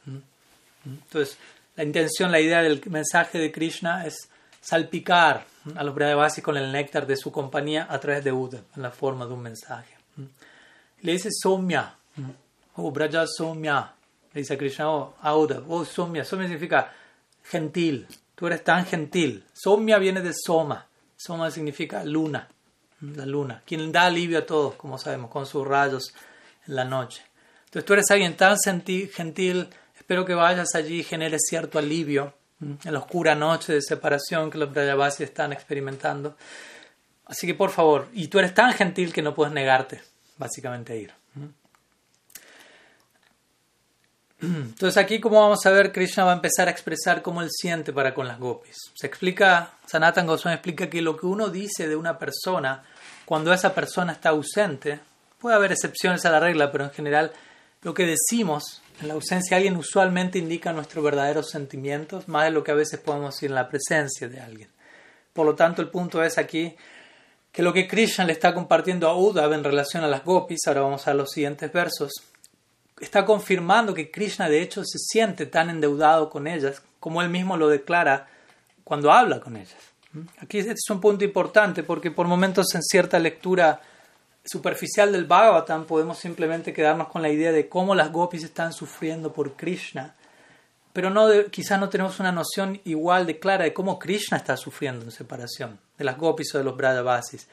Entonces, la intención, la idea del mensaje de Krishna es salpicar a los Brahavasis con el néctar de su compañía a través de Uddhav, en la forma de un mensaje. Le dice Somya, oh Braja Somya, le dice a Krishna, oh, Uddhav, oh Somya, Somya significa gentil, tú eres tan gentil. Somya viene de Soma, Soma significa luna, la luna, quien da alivio a todos, como sabemos, con sus rayos en la noche. Entonces tú eres alguien tan gentil, espero que vayas allí y generes cierto alivio en la oscura noche de separación que los Brayavasi están experimentando. Así que por favor, y tú eres tan gentil que no puedes negarte, básicamente, a ir. Entonces aquí como vamos a ver, Krishna va a empezar a expresar cómo él siente para con las gopis. Se explica, Sanatan Goswami explica que lo que uno dice de una persona cuando esa persona está ausente, puede haber excepciones a la regla, pero en general lo que decimos en la ausencia de alguien usualmente indica nuestros verdaderos sentimientos, más de lo que a veces podemos decir en la presencia de alguien. Por lo tanto, el punto es aquí que lo que Krishna le está compartiendo a Uddhav en relación a las gopis, ahora vamos a los siguientes versos, está confirmando que Krishna de hecho se siente tan endeudado con ellas como él mismo lo declara cuando habla con ellas. Aquí este es un punto importante porque por momentos en cierta lectura superficial del Bhagavatam podemos simplemente quedarnos con la idea de cómo las gopis están sufriendo por Krishna, pero no quizás no tenemos una noción igual de clara de cómo Krishna está sufriendo en separación de las gopis o de los Brajavasis.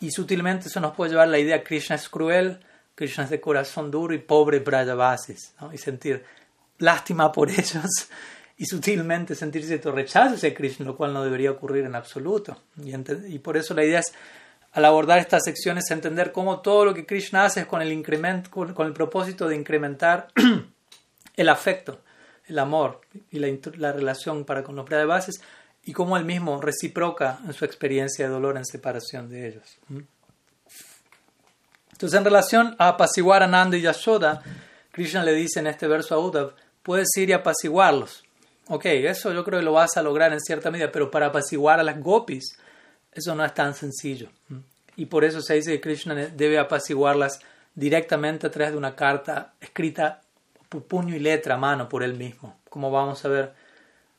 Y sutilmente eso nos puede llevar a la idea que Krishna es cruel, Krishna es de corazón duro y pobre Brajavasis, ¿no? y sentir lástima por [laughs] ellos y sutilmente sentir cierto rechazo hacia Krishna, lo cual no debería ocurrir en absoluto. Y, y por eso la idea es al abordar estas secciones entender cómo todo lo que Krishna hace es con el, incremento, con, el propósito de incrementar [clears throat] el afecto, el amor y la, relación para con los bases y cómo él mismo reciproca en su experiencia de dolor en separación de ellos. Entonces, en relación a apaciguar a Nanda y Yashoda, Krishna le dice en este verso a Uddhav, puedes ir y apaciguarlos. Ok, eso yo creo que lo vas a lograr en cierta medida, pero para apaciguar a las gopis, eso no es tan sencillo. Y por eso se dice que Krishna debe apaciguarlas directamente a través de una carta escrita por puño y letra a mano por él mismo. Como vamos a ver,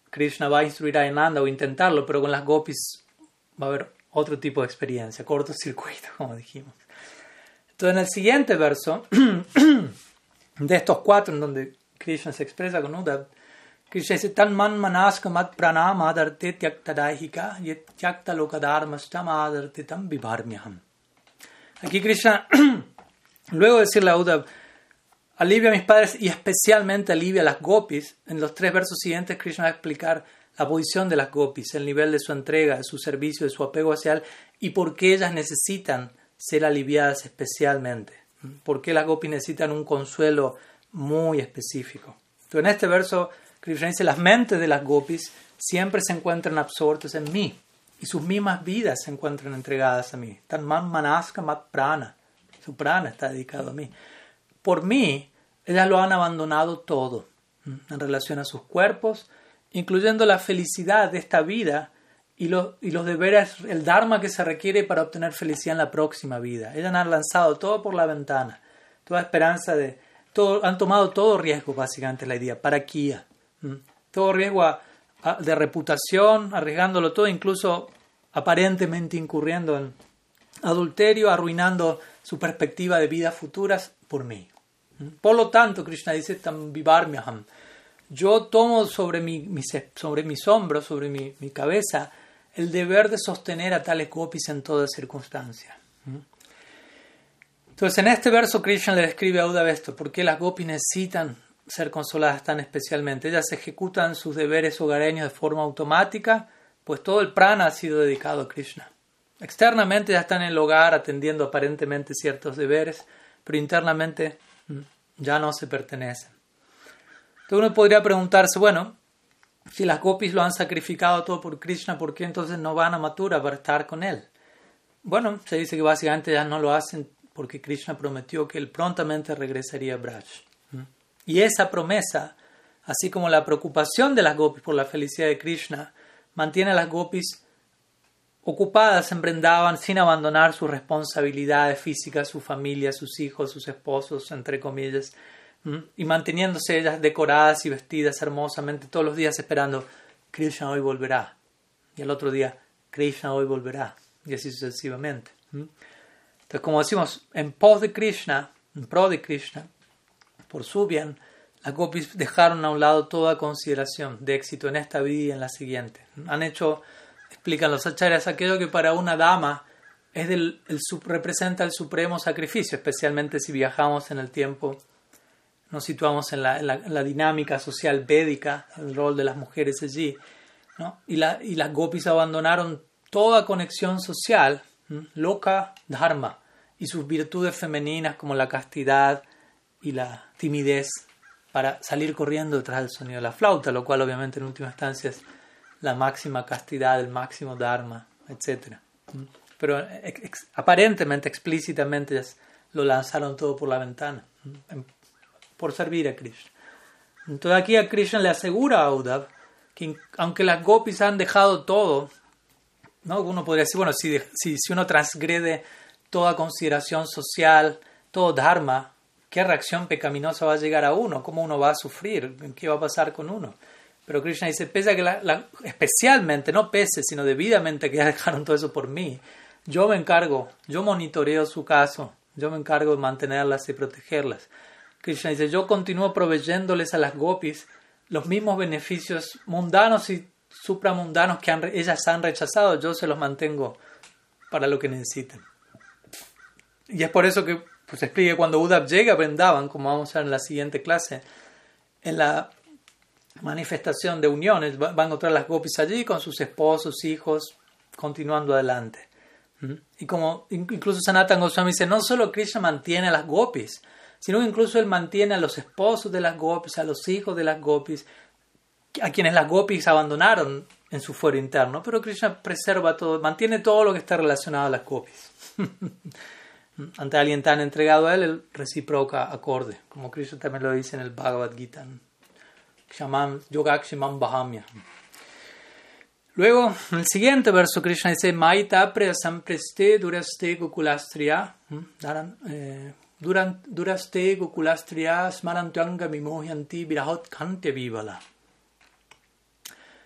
Krishna va a instruir a Ananda o intentarlo, pero con las gopis va a haber otro tipo de experiencia, cortocircuito, [laughs] como dijimos. Entonces, en el siguiente verso, [clears throat] de estos cuatro, en donde Krishna se expresa con Uddhav, Krishna dice, tan man manaska mat pranam adarte tyaktadaihika yet tyakta lokadharmastam adarte tam vivarmyaham. Aquí Krishna, [clears throat] luego de decirle a Uddhav, alivia a mis padres y especialmente alivia a las gopis, en los tres versos siguientes Krishna va a explicar la posición de las gopis, el nivel de su entrega, de su servicio, de su apego hacia él y por qué ellas necesitan ser aliviadas especialmente. ¿Por qué las gopis necesitan un consuelo muy específico? Entonces, en este verso Krishna dice, las mentes de las gopis siempre se encuentran absortas en mí y sus mismas vidas se encuentran entregadas a mí. Tan man manaska mat prana. Su prana está dedicado a mí. Por mí, ellas lo han abandonado todo en relación a sus cuerpos, incluyendo la felicidad de esta vida y los, y los deberes, el dharma que se requiere para obtener felicidad en la próxima vida. Ellas han lanzado todo por la ventana, toda esperanza de, todo, han tomado todo riesgo básicamente la idea, para Kia. Todo riesgo de reputación, arriesgándolo todo, incluso aparentemente incurriendo en adulterio, arruinando su perspectiva de vidas futuras por mí. Por lo tanto, Krishna dice, tam yo tomo sobre, mi, sobre mis hombros, sobre mi, cabeza, el deber de sostener a tales gopis en toda circunstancia. Mm. Entonces, en este verso, Krishna le describe a Uddhava esto, por qué las gopis necesitan ser consoladas tan especialmente. Ellas ejecutan sus deberes hogareños de forma automática, pues todo el prana ha sido dedicado a Krishna. Externamente ya están en el hogar atendiendo aparentemente ciertos deberes, pero internamente mm, ya no se pertenecen. Entonces uno podría preguntarse, bueno, si las gopis lo han sacrificado todo por Krishna, ¿por qué entonces no van a Mathura para estar con él? Bueno, se dice que básicamente ya no lo hacen porque Krishna prometió que él prontamente regresaría a Braj. Y esa promesa, así como la preocupación de las gopis por la felicidad de Krishna, mantiene a las gopis ocupadas en Brindavan sin abandonar sus responsabilidades físicas, su familia, sus hijos, sus esposos, entre comillas, y manteniéndose ellas decoradas y vestidas hermosamente todos los días esperando, Krishna hoy volverá, y el otro día, Krishna hoy volverá, y así sucesivamente. Entonces, como decimos, en pos de Krishna, en pro de Krishna, por su bien, las gopis dejaron a un lado toda consideración de éxito en esta vida y en la siguiente. Han hecho, explican los acharyas, aquello que para una dama es del, el, representa el supremo sacrificio, especialmente si viajamos en el tiempo, nos situamos en la, la, dinámica social védica, el rol de las mujeres allí. ¿no? Y, la, y las gopis abandonaron toda conexión social, loca dharma, y sus virtudes femeninas como la castidad, y la timidez para salir corriendo detrás del sonido de la flauta, lo cual obviamente en última instancia es la máxima castidad, el máximo dharma, etc. Pero aparentemente, explícitamente, lo lanzaron todo por la ventana, por servir a Krishna. Entonces aquí a Krishna le asegura a Uddhav que aunque las gopis han dejado todo, ¿no? uno podría decir, bueno, si, si, si uno transgrede toda consideración social, todo dharma, ¿qué reacción pecaminosa va a llegar a uno? ¿Cómo uno va a sufrir? ¿Qué va a pasar con uno? Pero Krishna dice, pese a que la, especialmente, no pese, sino debidamente que ya dejaron todo eso por mí, yo me encargo, yo monitoreo su caso, yo me encargo de mantenerlas y protegerlas. Krishna dice, yo continúo proveyéndoles a las gopis los mismos beneficios mundanos y supramundanos que ellas han rechazado, yo se los mantengo para lo que necesiten. Y es por eso que pues explique cuando Uddhav llega a como vamos a ver en la siguiente clase, en la manifestación de uniones, van a encontrar las gopis allí con sus esposos, hijos, continuando adelante. ¿Mm? Y como incluso Sanatan Goswami dice, no solo Krishna mantiene a las gopis, sino que incluso él mantiene a los esposos de las gopis, a los hijos de las gopis, a quienes las gopis abandonaron en su fuero interno, pero Krishna preserva todo, mantiene todo lo que está relacionado a las gopis. [laughs] Ante alguien tan entregado a él, él reciproca acorde, como Krishna también lo dice en el Bhagavad Gita. Bahamya. Luego, en el siguiente verso, Krishna dice: Maita sampreste duraste gokulastriya. Duraste gokulastriya smarantyanga mimohyanti virahot kante vivala.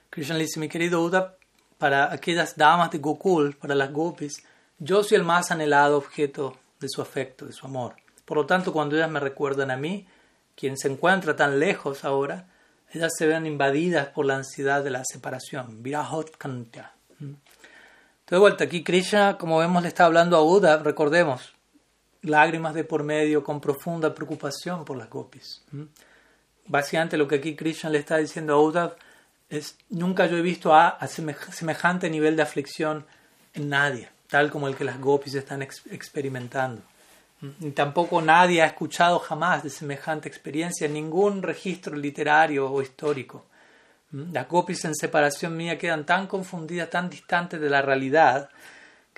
Krishna dice: Mi querido Uda, para aquellas damas de Gokul, para las gopis, yo soy el más anhelado objeto de su afecto, de su amor. Por lo tanto, cuando ellas me recuerdan a mí, quien se encuentra tan lejos ahora, ellas se ven invadidas por la ansiedad de la separación. Virahot Kantya. ¿Mm? De vuelta, aquí Krishna, como vemos, le está hablando a Uda, recordemos, lágrimas de por medio con profunda preocupación por las gopis. ¿Mm? Básicamente lo que aquí Krishna le está diciendo a Uda es, nunca yo he visto a, semejante nivel de aflicción en nadie, tal como el que las gopis están experimentando. Ni tampoco nadie ha escuchado jamás de semejante experiencia en ningún registro literario o histórico. Las gopis en separación mía quedan tan confundidas, tan distantes de la realidad,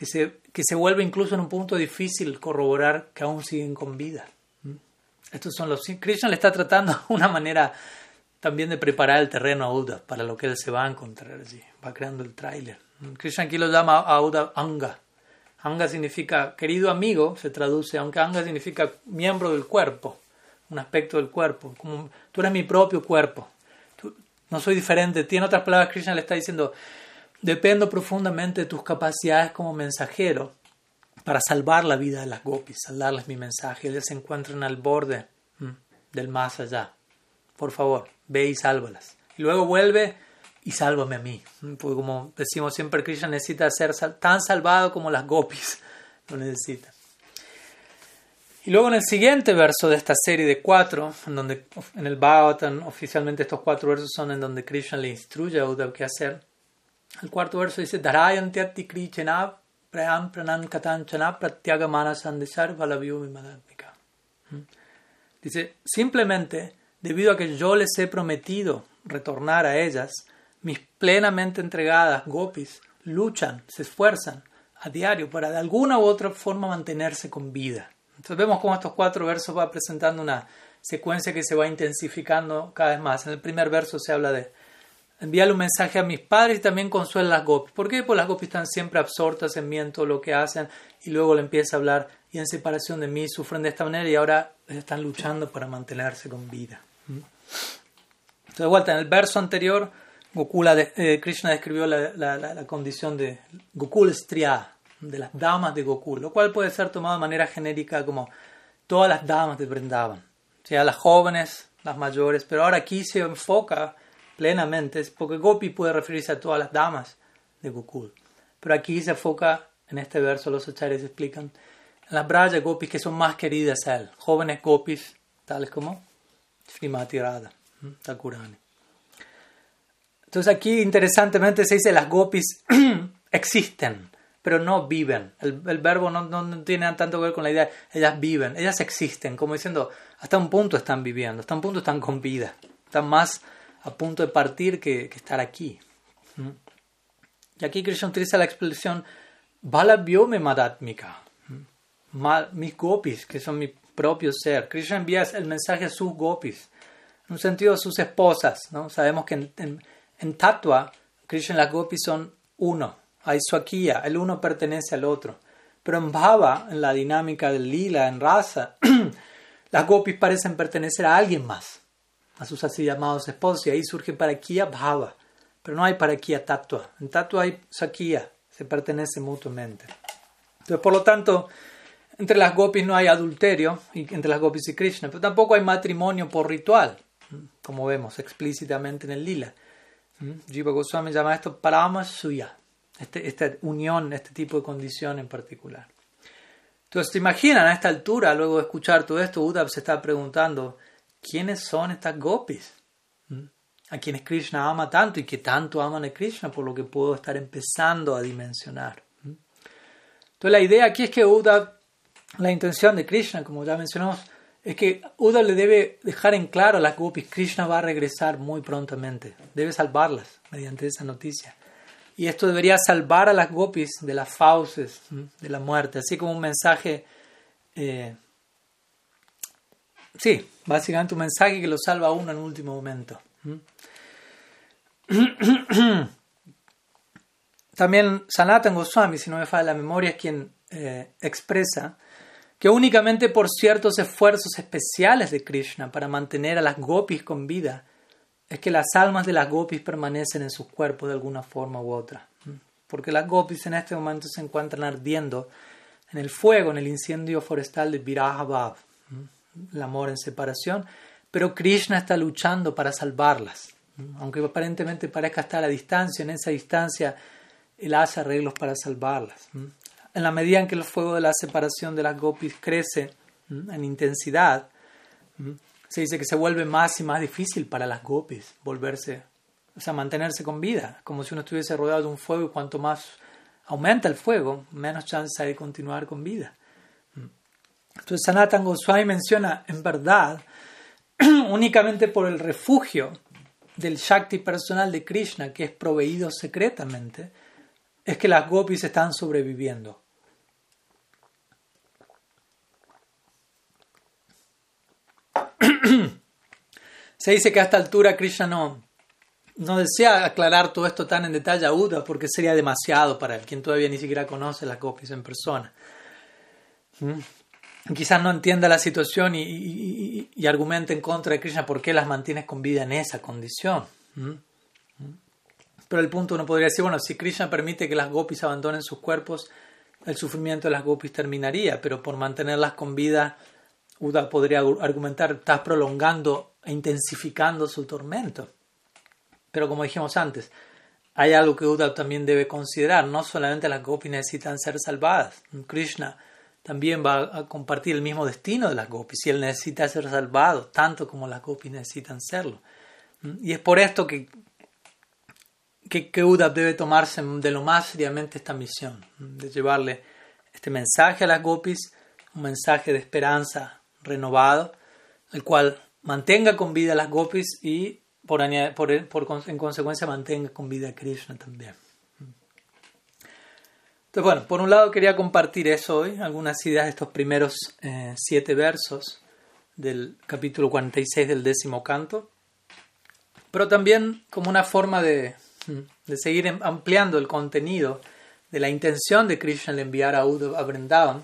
que se, que se vuelve incluso en un punto difícil corroborar que aún siguen con vida. ¿Mm? Estos son los. Krishna le está tratando [laughs] una manera también de preparar el terreno a Uda para lo que él se va a encontrar allí. Va creando el tráiler. ¿Mm? Krishna aquí lo llama a Anga, Anga significa querido amigo, se traduce, aunque Anga significa miembro del cuerpo, un aspecto del cuerpo. Como, tú eres mi propio cuerpo. no soy diferente de ti. En otras palabras, Krishna le está diciendo, dependo profundamente de tus capacidades como mensajero para salvar la vida de las gopis, salvarles mi mensaje. Ellas se encuentran al borde del más allá. Por favor, ve y sálvalas. Y luego vuelve y sálvame a mí. Porque como decimos siempre, Krishna necesita ser tan salvado como las gopis [laughs] lo necesitan. Y luego en el siguiente verso de esta serie de cuatro, en donde en el Bhagavatam oficialmente estos cuatro versos son en donde Krishna le instruye a Uddhav qué hacer. El cuarto verso dice, krichenab prayam pranan ¿Mm? Dice, simplemente debido a que yo les he prometido retornar a ellas, mis plenamente entregadas gopis luchan, se esfuerzan a diario para de alguna u otra forma mantenerse con vida. Entonces vemos cómo estos cuatro versos va presentando una secuencia que se va intensificando cada vez más. En el primer verso se habla de enviarle un mensaje a mis padres y también consuela las gopis. ¿Por qué? Porque las gopis están siempre absortas en mí, en todo lo que hacen, y luego le empieza a hablar y en separación de mí sufren de esta manera y ahora están luchando para mantenerse con vida. ¿Mm? Entonces, de vuelta, en el verso anterior Gokula eh, Krishna describió la, condición de Gokul Striya, de las damas de Gokul, lo cual puede ser tomado de manera genérica como todas las damas de Vrindavan, sea las jóvenes, las mayores, pero ahora aquí se enfoca plenamente, porque Gopi puede referirse a todas las damas de Gokul, pero aquí se enfoca, en este verso los acharyas explican, las Braya Gopis que son más queridas a él, jóvenes Gopis, tales como Srimati Radha, Thakurani. Entonces aquí interesantemente se dice las gopis [clears throat] existen, pero no viven. El, verbo no, no, tiene tanto que ver con la idea, ellas viven, ellas existen, como diciendo, hasta un punto están viviendo, hasta un punto están con vida, están más a punto de partir que, estar aquí. ¿Mm? Y aquí Krishna utiliza la expresión Balavyome Madatmika, ¿Mm? mis gopis, que son mi propio ser. Krishna envía el mensaje a sus gopis, en un sentido a sus esposas. ¿no? Sabemos que en, en, Tattva, Krishna y las gopis son uno, hay Swakiya, el uno pertenece al otro. Pero en Bhava, en la dinámica del lila, en raza, [clears throat] las gopis parecen pertenecer a alguien más, a sus así llamados esposos, y ahí surge Parakiya Bhava. Pero no hay Parakiya Tattva. En Tattva hay Sakya, se pertenece mutuamente. Entonces, por lo tanto, entre las gopis no hay adulterio, entre las gopis y Krishna, pero tampoco hay matrimonio por ritual, como vemos explícitamente en el lila. Jiva Goswami llama esto Parama Suya, este, esta unión, este tipo de condición en particular. Entonces, ¿te imaginan a esta altura, luego de escuchar todo esto, Uddhav se está preguntando, ¿quiénes son estas gopis? A quienes Krishna ama tanto y que tanto aman a Krishna, por lo que puedo estar empezando a dimensionar. Entonces, la idea aquí es que Uddhav la intención de Krishna, como ya mencionamos, es que Uda le debe dejar en claro a las gopis, Krishna va a regresar muy prontamente, debe salvarlas mediante esa noticia. Y esto debería salvar a las gopis de las fauces, de la muerte, así como un mensaje, eh, sí, básicamente un mensaje que lo salva a uno en último momento. [clears throat] También Sanatan Goswami, si no me falla la memoria, es quien eh, expresa que únicamente por ciertos esfuerzos especiales de Krishna para mantener a las gopis con vida es que las almas de las gopis permanecen en sus cuerpos de alguna forma u otra. Porque las gopis en este momento se encuentran ardiendo en el fuego, en el incendio forestal de Viraha el amor en separación, pero Krishna está luchando para salvarlas. Aunque aparentemente parezca estar a distancia, en esa distancia él hace arreglos para salvarlas en la medida en que el fuego de la separación de las gopis crece en intensidad, se dice que se vuelve más y más difícil para las gopis volverse, o sea, mantenerse con vida, como si uno estuviese rodeado de un fuego y cuanto más aumenta el fuego, menos chance hay de continuar con vida. Entonces Sanatan Goswami menciona, en verdad, [clears throat] únicamente por el refugio del Shakti personal de Krishna, que es proveído secretamente, es que las gopis están sobreviviendo. [clears throat] Se dice que a esta altura Krishna no, no desea aclarar todo esto tan en detalle a Uda porque sería demasiado para él, quien todavía ni siquiera conoce las gopis en persona. Quizás no entienda la situación y, y, argumente en contra de Krishna por qué las mantienes con vida en esa condición. ¿Mm? ¿Mm? Pero el punto uno podría decir, bueno, si Krishna permite que las gopis abandonen sus cuerpos, el sufrimiento de las gopis terminaría, pero por mantenerlas con vida Uda podría argumentar, estás prolongando e intensificando su tormento. Pero como dijimos antes, hay algo que Uda también debe considerar. No solamente las gopis necesitan ser salvadas. Krishna también va a compartir el mismo destino de las gopis y él necesita ser salvado tanto como las gopis necesitan serlo. Y es por esto que, que, que debe tomarse de lo más seriamente esta misión, de llevarle este mensaje a las gopis, un mensaje de esperanza renovado, el cual mantenga con vida las gopis y por, en consecuencia mantenga con vida a Krishna también. Entonces, bueno, por un lado quería compartir eso hoy, algunas ideas de estos primeros eh, siete versos del capítulo 46 del décimo canto, pero también como una forma de, de seguir ampliando el contenido de la intención de Krishna de enviar a Uddhava a Vrindavan,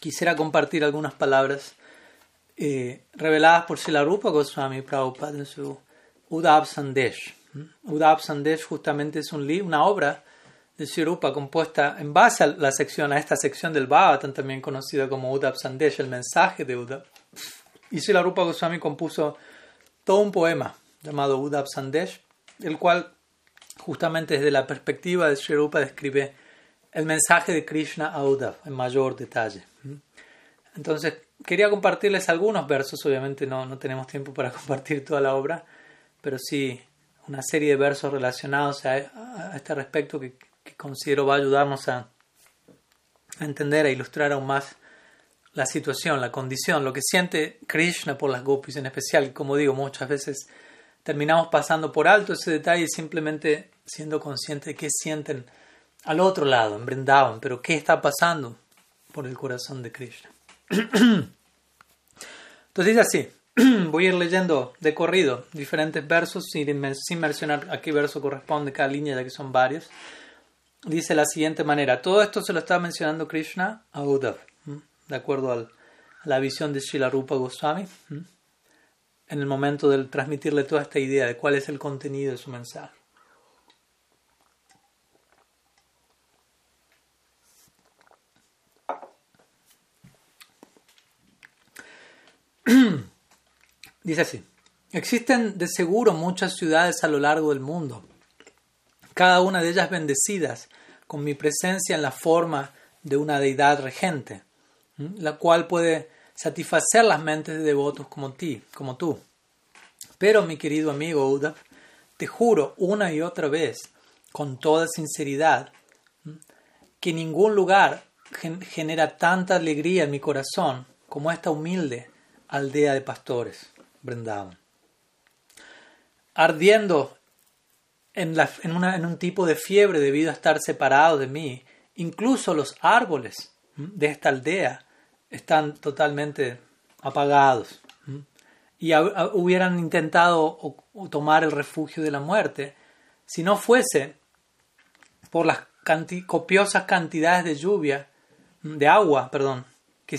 quisiera compartir algunas palabras eh, reveladas por Silarupa Goswami Prabhupada en su Udab Sandesh. ¿Mm? Sandesh justamente es un una obra de Silarupa compuesta en base a la sección, a esta sección del Bhagavatam, también conocida como Udab Sandesh, el mensaje de Udab. Y Silarupa Goswami compuso todo un poema llamado Udab Sandesh, el cual justamente desde la perspectiva de Silarupa describe el mensaje de Krishna a Uddhav en mayor detalle. Entonces, quería compartirles algunos versos, obviamente no, no tenemos tiempo para [laughs] compartir toda la obra, pero sí una serie de versos relacionados a, este respecto que que considero va a ayudarnos a, entender, a ilustrar aún más la situación, la condición, lo que siente Krishna por las gopis en especial. Como digo, muchas veces terminamos pasando por alto ese detalle simplemente siendo conscientes de qué sienten al otro lado, en Brindavan, pero qué está pasando por el corazón de Krishna. [clears throat] Entonces dice así, [clears throat] voy a ir leyendo de corrido diferentes versos sin, mencionar a qué verso corresponde cada línea, ya que son varios. Dice la siguiente manera, todo esto se lo está mencionando Krishna a Uddhav, de acuerdo a la visión de Shilarupa Goswami, en el momento de transmitirle toda esta idea de cuál es el contenido de su mensaje. [clears throat] Dice así, existen de seguro muchas ciudades a lo largo del mundo, cada una de ellas bendecidas con mi presencia en la forma de una deidad regente, la cual puede satisfacer las mentes de devotos como, ti, como tú. Pero, mi querido amigo Uddhav, te juro una y otra vez, con toda sinceridad, que ningún lugar genera tanta alegría en mi corazón como esta humilde aldea de pastores, Brindavan. Ardiendo en, en, un tipo de fiebre debido a estar separado de mí, incluso los árboles de esta aldea están totalmente apagados y hubieran intentado tomar el refugio de la muerte. Si no fuese por las copiosas cantidades de lluvia, de agua, perdón, que,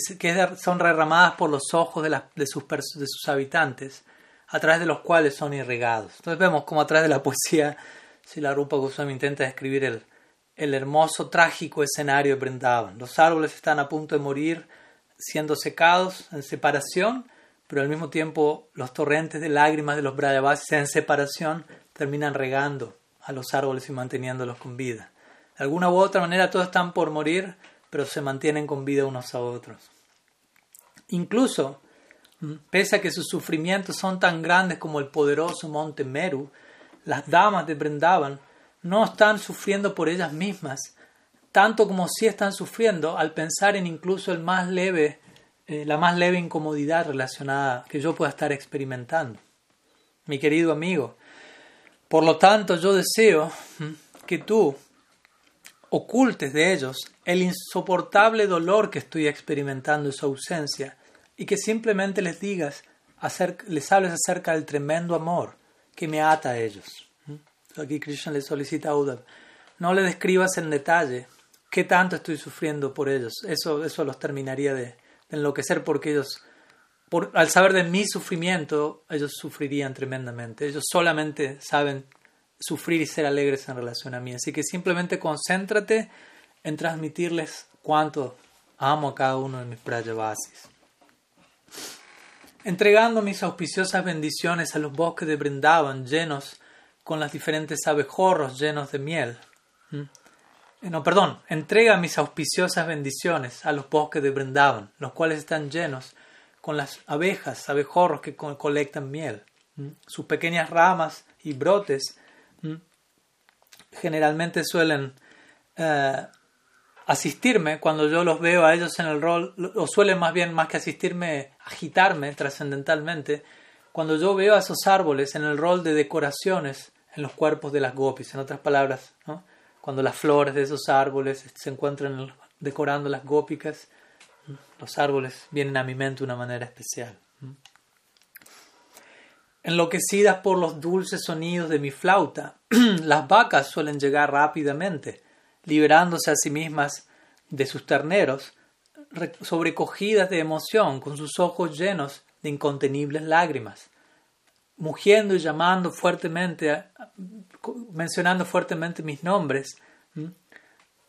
son derramadas por los ojos de, sus, de sus habitantes, a través de los cuales son irrigados. Entonces vemos como a través de la poesía si la Rupa Goswami intenta describir el, el hermoso, trágico escenario de Brindavan. Los árboles están a punto de morir, siendo secados en separación, pero al mismo tiempo los torrentes de lágrimas de los Brajavasis en separación terminan regando a los árboles y manteniéndolos con vida. De alguna u otra manera todos están por morir, pero se mantienen con vida unos a otros. Incluso, pese a que sus sufrimientos son tan grandes como el poderoso monte Meru, las damas de Brindavan no están sufriendo por ellas mismas, tanto como si están sufriendo al pensar en incluso el más leve, eh, la más leve incomodidad relacionada que yo pueda estar experimentando. Mi querido amigo, por lo tanto yo deseo que tú ocultes de ellos el insoportable dolor que estoy experimentando en su ausencia y que simplemente les digas, les hables acerca del tremendo amor que me ata a ellos. ¿Mm? Aquí Krishna le solicita a Uddhav, no le describas en detalle qué tanto estoy sufriendo por ellos. Eso, eso los terminaría de, enloquecer porque ellos, por, al saber de mi sufrimiento, ellos sufrirían tremendamente. Ellos solamente saben sufrir y ser alegres en relación a mí. Así que simplemente concéntrate en transmitirles cuánto amo a cada uno de mis Brayabasis. Entregando mis auspiciosas bendiciones a los bosques de Brindavan llenos con las diferentes abejorros llenos de miel. ¿Mm? No, perdón, entrega mis auspiciosas bendiciones a los bosques de Brindavan, los cuales están llenos con las abejas, abejorros que colectan miel. ¿Mm? Sus pequeñas ramas y brotes generalmente suelen eh, asistirme cuando yo los veo a ellos en el rol, o suelen más bien, más que asistirme, agitarme trascendentalmente, cuando yo veo a esos árboles en el rol de decoraciones en los cuerpos de las gopis, en otras palabras, cuando las flores de esos árboles se encuentran decorando las gópicas, los árboles vienen a mi mente de una manera especial. Enloquecidas por los dulces sonidos de mi flauta, [clears throat] las vacas suelen llegar rápidamente, liberándose a sí mismas de sus terneros, sobrecogidas de emoción, con sus ojos llenos de incontenibles lágrimas, mugiendo y llamando fuertemente, mencionando fuertemente mis nombres,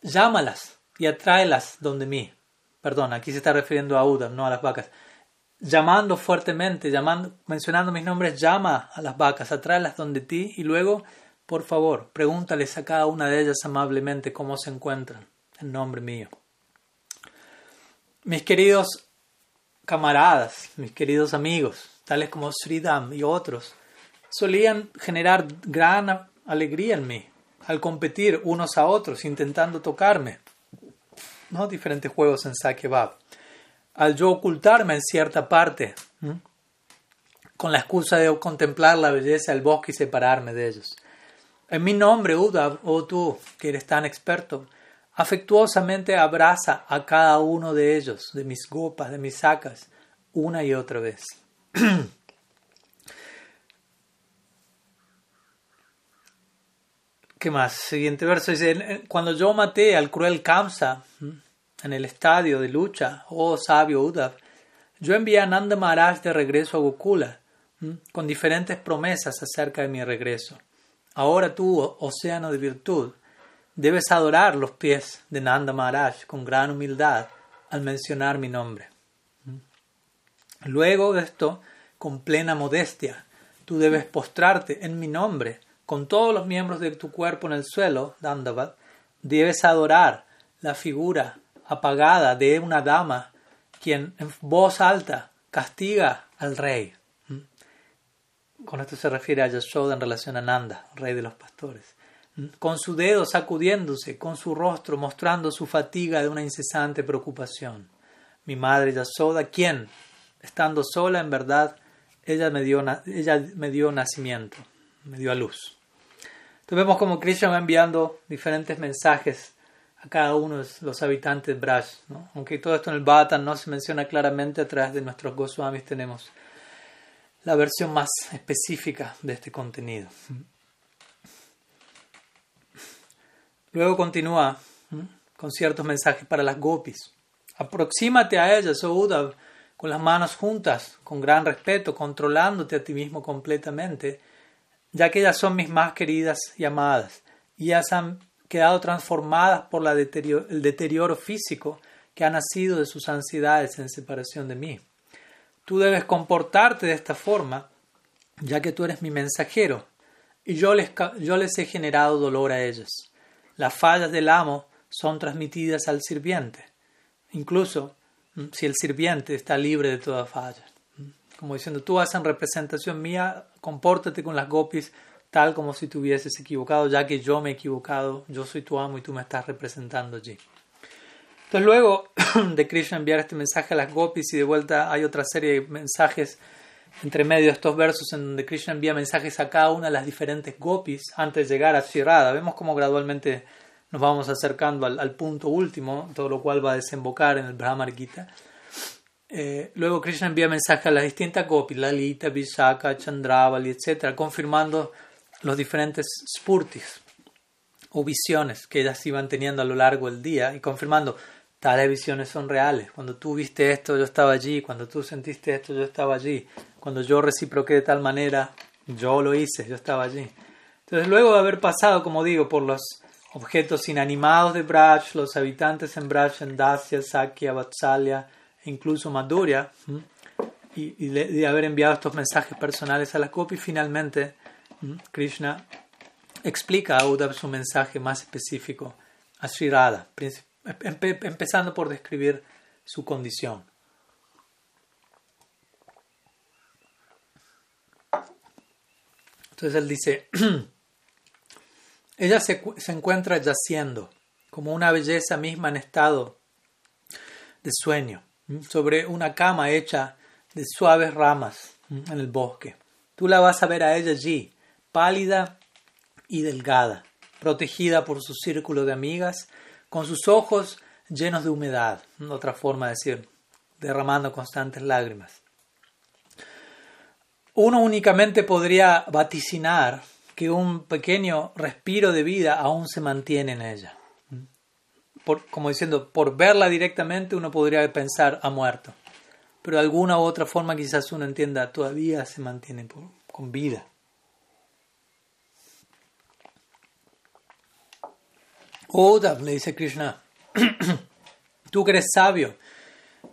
llámalas y atráelas donde mí. Perdón, aquí se está refiriendo a Uda, no a las vacas llamando fuertemente, llamando, mencionando mis nombres, llama a las vacas, atráelas donde ti y luego, por favor, pregúntales a cada una de ellas amablemente cómo se encuentran, en nombre mío. Mis queridos camaradas, mis queridos amigos, tales como Sridham y otros, solían generar gran alegría en mí al competir unos a otros, intentando tocarme. ¿no? Diferentes juegos en Sakya Al yo ocultarme en cierta parte, con la excusa de contemplar la belleza del bosque y separarme de ellos. En mi nombre, Uda, oh tú, que eres tan experto, afectuosamente abraza a cada uno de ellos, de mis gopas, de mis sacas, una y otra vez. [clears throat] ¿Qué más? Siguiente verso dice, cuando yo maté al cruel Kamsa en el estadio de lucha, oh sabio Uddhav, yo envié a Nanda Maharaj de regreso a Gokula con diferentes promesas acerca de mi regreso. Ahora tú, océano de virtud, debes adorar los pies de Nanda Maharaj con gran humildad al mencionar mi nombre. Luego de esto, con plena modestia, tú debes postrarte en mi nombre con todos los miembros de tu cuerpo en el suelo, Dandavad, debes adorar la figura apagada de una dama quien en voz alta castiga al rey. Con esto se refiere a Yashoda en relación a Nanda, rey de los pastores. Con su dedo sacudiéndose, con su rostro mostrando su fatiga de una incesante preocupación. Mi madre Yashoda, quien, estando sola en verdad, ella me dio, ella me dio nacimiento, me dio a luz. Entonces vemos como Krishna va enviando diferentes mensajes a cada uno de los habitantes de Braj. Aunque todo esto en el Bhatan no se menciona claramente, a través de nuestros Goswamis tenemos la versión más específica de este contenido. Luego continúa con ciertos mensajes para las gopis. Aproxímate a ellas, oh con las manos juntas, con gran respeto, controlándote a ti mismo completamente ya que ellas son mis más queridas y amadas, y ellas han quedado transformadas por el deterioro físico que ha nacido de sus ansiedades en separación de mí. Tú debes comportarte de esta forma, ya que tú eres mi mensajero, y yo les, yo les he generado dolor a ellas. Las fallas del amo son transmitidas al sirviente, incluso mm, si el sirviente está libre de toda falla como diciendo, tú haces en representación mía, compórtate con las gopis tal como si te hubieses equivocado, ya que yo me he equivocado, yo soy tu amo y tú me estás representando allí. Entonces luego [clears throat] de Krishna enviar este mensaje a las gopis y de vuelta hay otra serie de mensajes entre medio de estos versos en donde Krishna envía mensajes a cada una de las diferentes gopis antes de llegar a Shirada. Vemos cómo gradualmente nos vamos acercando al, punto último, todo lo cual va a desembocar en el Brahmar Gita. Eh, luego Krishna envía mensajes a las distintas gopis, Lalita, Vishaka, Chandravali, etc., confirmando los diferentes spurtis o visiones que ellas iban teniendo a lo largo del día y confirmando tales visiones son reales. Cuando tú viste esto, yo estaba allí. Cuando tú sentiste esto, yo estaba allí. Cuando yo reciproqué de tal manera, yo lo hice, yo estaba allí. Entonces, luego de haber pasado, como digo, por los objetos inanimados de Braj, los habitantes en Braj, en Dasya, Sakya, Vatsalya, incluso Madhurya, y, de haber enviado estos mensajes personales a la copia, finalmente Krishna explica a Uddhav su mensaje más específico a Sri Radha, empezando por describir su condición. Entonces él dice, [clears throat] ella se, se, encuentra yaciendo como una belleza misma en estado de sueño sobre una cama hecha de suaves ramas en el bosque. Tú la vas a ver a ella allí, pálida y delgada, protegida por su círculo de amigas, con sus ojos llenos de humedad, otra forma de decir, derramando constantes lágrimas. Uno únicamente podría vaticinar que un pequeño respiro de vida aún se mantiene en ella como diciendo, por verla directamente uno podría pensar ha muerto. Pero de alguna u otra forma quizás uno entienda, todavía se mantiene con vida. Oda, le dice Krishna, [clears throat] tú que eres sabio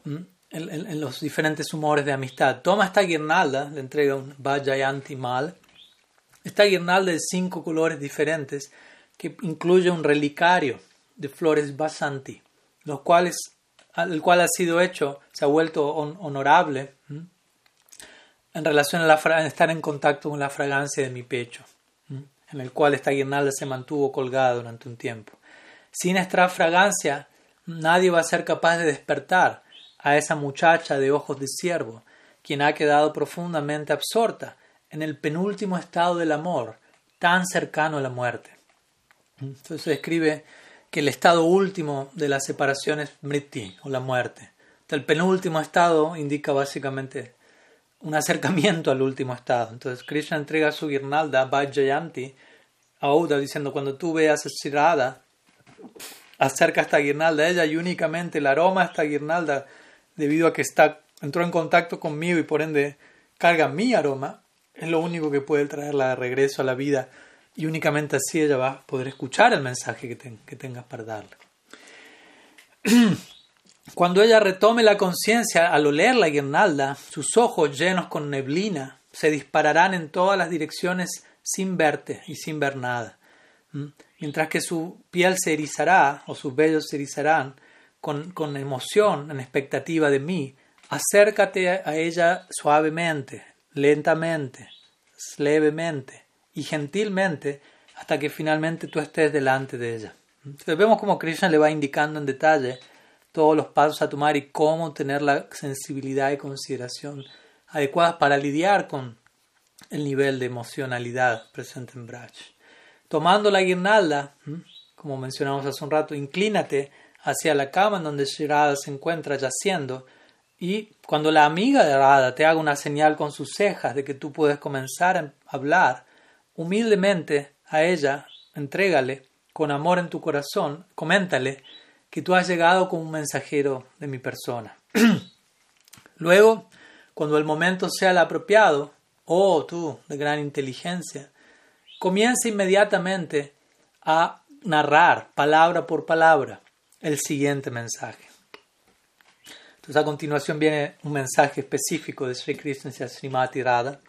en, en, los diferentes humores de amistad, toma esta guirnalda, le entrega un Vajayanti Mal, esta guirnalda de cinco colores diferentes que incluye un relicario de flores basanti, los cuales, el cual ha sido hecho, se ha vuelto honorable en relación a, la, estar en contacto con la fragancia de mi pecho. en el cual esta guirnalda se mantuvo colgada durante un tiempo. Sin esta fragancia, nadie va a ser capaz de despertar a esa muchacha de ojos de ciervo, quien ha quedado profundamente absorta en el penúltimo estado del amor, tan cercano a la muerte. Entonces escribe que el estado último de la separación es mriti, o la muerte. El penúltimo estado indica básicamente un acercamiento al último estado. Entonces Krishna entrega su guirnalda, Vajayanti, a Uda, diciendo, cuando tú veas a acerca esta guirnalda a ella y únicamente el aroma de esta guirnalda, debido a que está, entró en contacto conmigo y por ende carga mi aroma, es lo único que puede traerla de regreso a la vida y únicamente así ella va a poder escuchar el mensaje que, que tengas para darle. [clears throat] Cuando ella retome la conciencia al oler la guirnalda, sus ojos llenos con neblina se dispararán en todas las direcciones sin verte y sin ver nada. Mientras que su piel se erizará o sus vellos se erizarán con, con emoción, en expectativa de mí, acércate a ella suavemente, lentamente, levemente y gentilmente hasta que finalmente tú estés delante de ella. Entonces vemos como Krishna le va indicando en detalle todos los pasos a tomar y cómo tener la sensibilidad y consideración adecuadas para lidiar con el nivel de emocionalidad presente en Braj. Tomando la guirnalda, como mencionamos hace un rato, inclínate hacia la cama en donde Shirada se encuentra yaciendo y cuando la amiga de Radha te haga una señal con sus cejas de que tú puedes comenzar a hablar, humildemente a ella entrégale con amor en tu corazón, coméntale que tú has llegado como un mensajero de mi persona. [clears throat] Luego, cuando el momento sea el apropiado, oh tú de gran inteligencia, comienza inmediatamente a narrar palabra por palabra el siguiente mensaje. Entonces a continuación viene un mensaje específico de Sri Krishna hacia Srimati Radha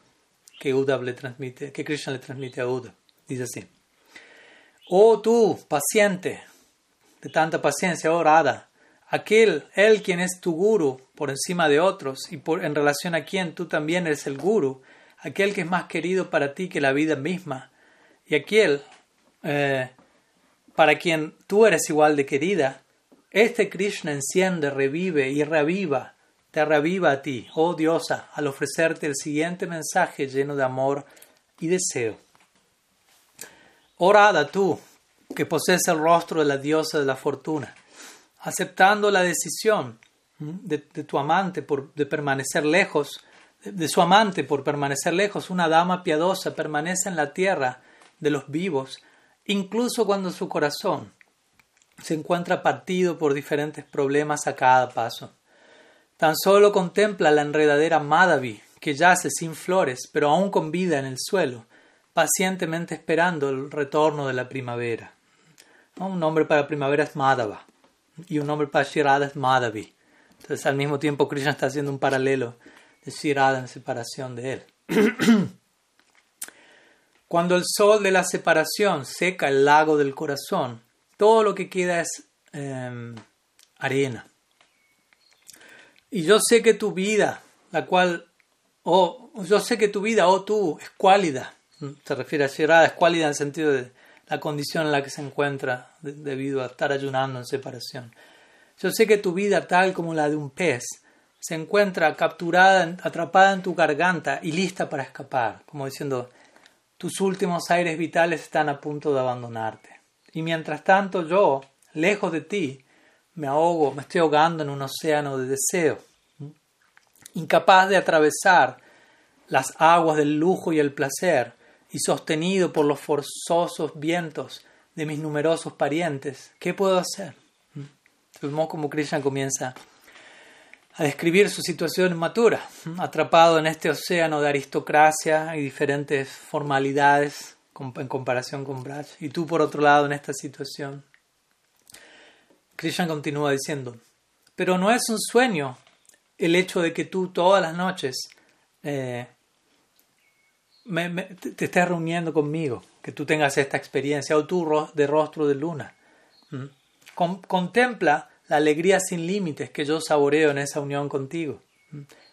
que le transmite, que Krishna le transmite a Uda. Dice así: Oh tú, paciente, de tanta paciencia, oh Radha, aquel, él quien es tu guru por encima de otros y por, en relación a quien tú también eres el guru, aquel que es más querido para ti que la vida misma, y aquel eh, para quien tú eres igual de querida, este Krishna enciende, revive y reviva, te reviva a ti, oh diosa, al ofrecerte el siguiente mensaje lleno de amor y deseo. Radha, tú, que posees el rostro de la diosa de la fortuna, aceptando la decisión de, tu amante por, de permanecer lejos, de, su amante por permanecer lejos, una dama piadosa permanece en la tierra de los vivos, incluso cuando su corazón se encuentra partido por diferentes problemas a cada paso. Tan solo contempla la enredadera Madhavi, que yace sin flores, pero aún con vida en el suelo, pacientemente esperando el retorno de la primavera. Un nombre para primavera es Madhava y un nombre para Shirada es Madhavi. Entonces al mismo tiempo Krishna está haciendo un paralelo de Shirada en separación de él. [clears throat] Cuando el sol de la separación seca el lago del corazón, todo lo que queda es em, arena. Y yo sé que tu vida, la cual, oh, yo sé que tu vida, oh tú, es cuálida. Se refiere a Shirada, es cuálida en el sentido de la condición en la que se encuentra debido a estar ayunando en separación. Yo sé que tu vida, tal como la de un pez, se encuentra capturada, atrapada en tu garganta y lista para escapar, como diciendo, tus últimos aires vitales están a punto de abandonarte. Y mientras tanto yo, lejos de ti, me ahogo, me estoy ahogando en un océano de deseo, incapaz de atravesar las aguas del lujo y el placer, y sostenido por los forzosos vientos de mis numerosos parientes, ¿qué puedo hacer? Vemos como Krishna comienza a describir su situación matura, atrapado en este océano de aristocracia y diferentes formalidades en comparación con Braj. Y tú, por otro lado, en esta situación. Krishna continúa diciendo, pero no es un sueño el hecho de que tú todas las noches eh, te estés reuniendo conmigo, que tú tengas esta experiencia, o tú de rostro de luna. contempla la alegría sin límites que yo saboreo en esa unión contigo.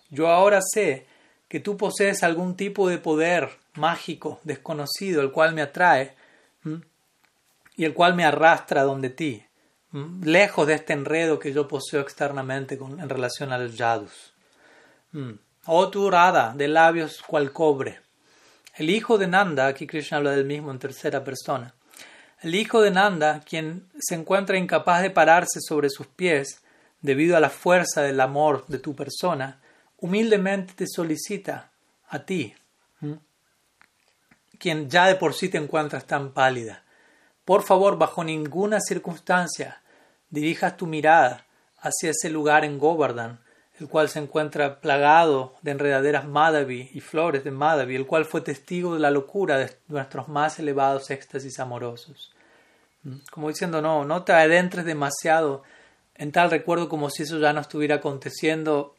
Yo ahora sé que tú posees algún tipo de poder mágico, desconocido, el cual me atrae y el cual me arrastra donde ti, lejos de este enredo que yo poseo externamente en relación a los yadus. Oh tu Radha, de labios cual cobre. El hijo de Nanda, aquí Krishna habla del mismo en tercera persona. El hijo de Nanda, quien se encuentra incapaz de pararse sobre sus pies debido a la fuerza del amor de tu persona, humildemente te solicita a ti, quien ya de por sí te encuentras tan pálida. Por favor, bajo ninguna circunstancia, dirijas tu mirada hacia ese lugar en Govardhan, el cual se encuentra plagado de enredaderas Madhavi y flores de Madhavi, el cual fue testigo de la locura de nuestros más elevados éxtasis amorosos. Como diciendo, no, no te adentres demasiado en tal recuerdo como si eso ya no estuviera aconteciendo,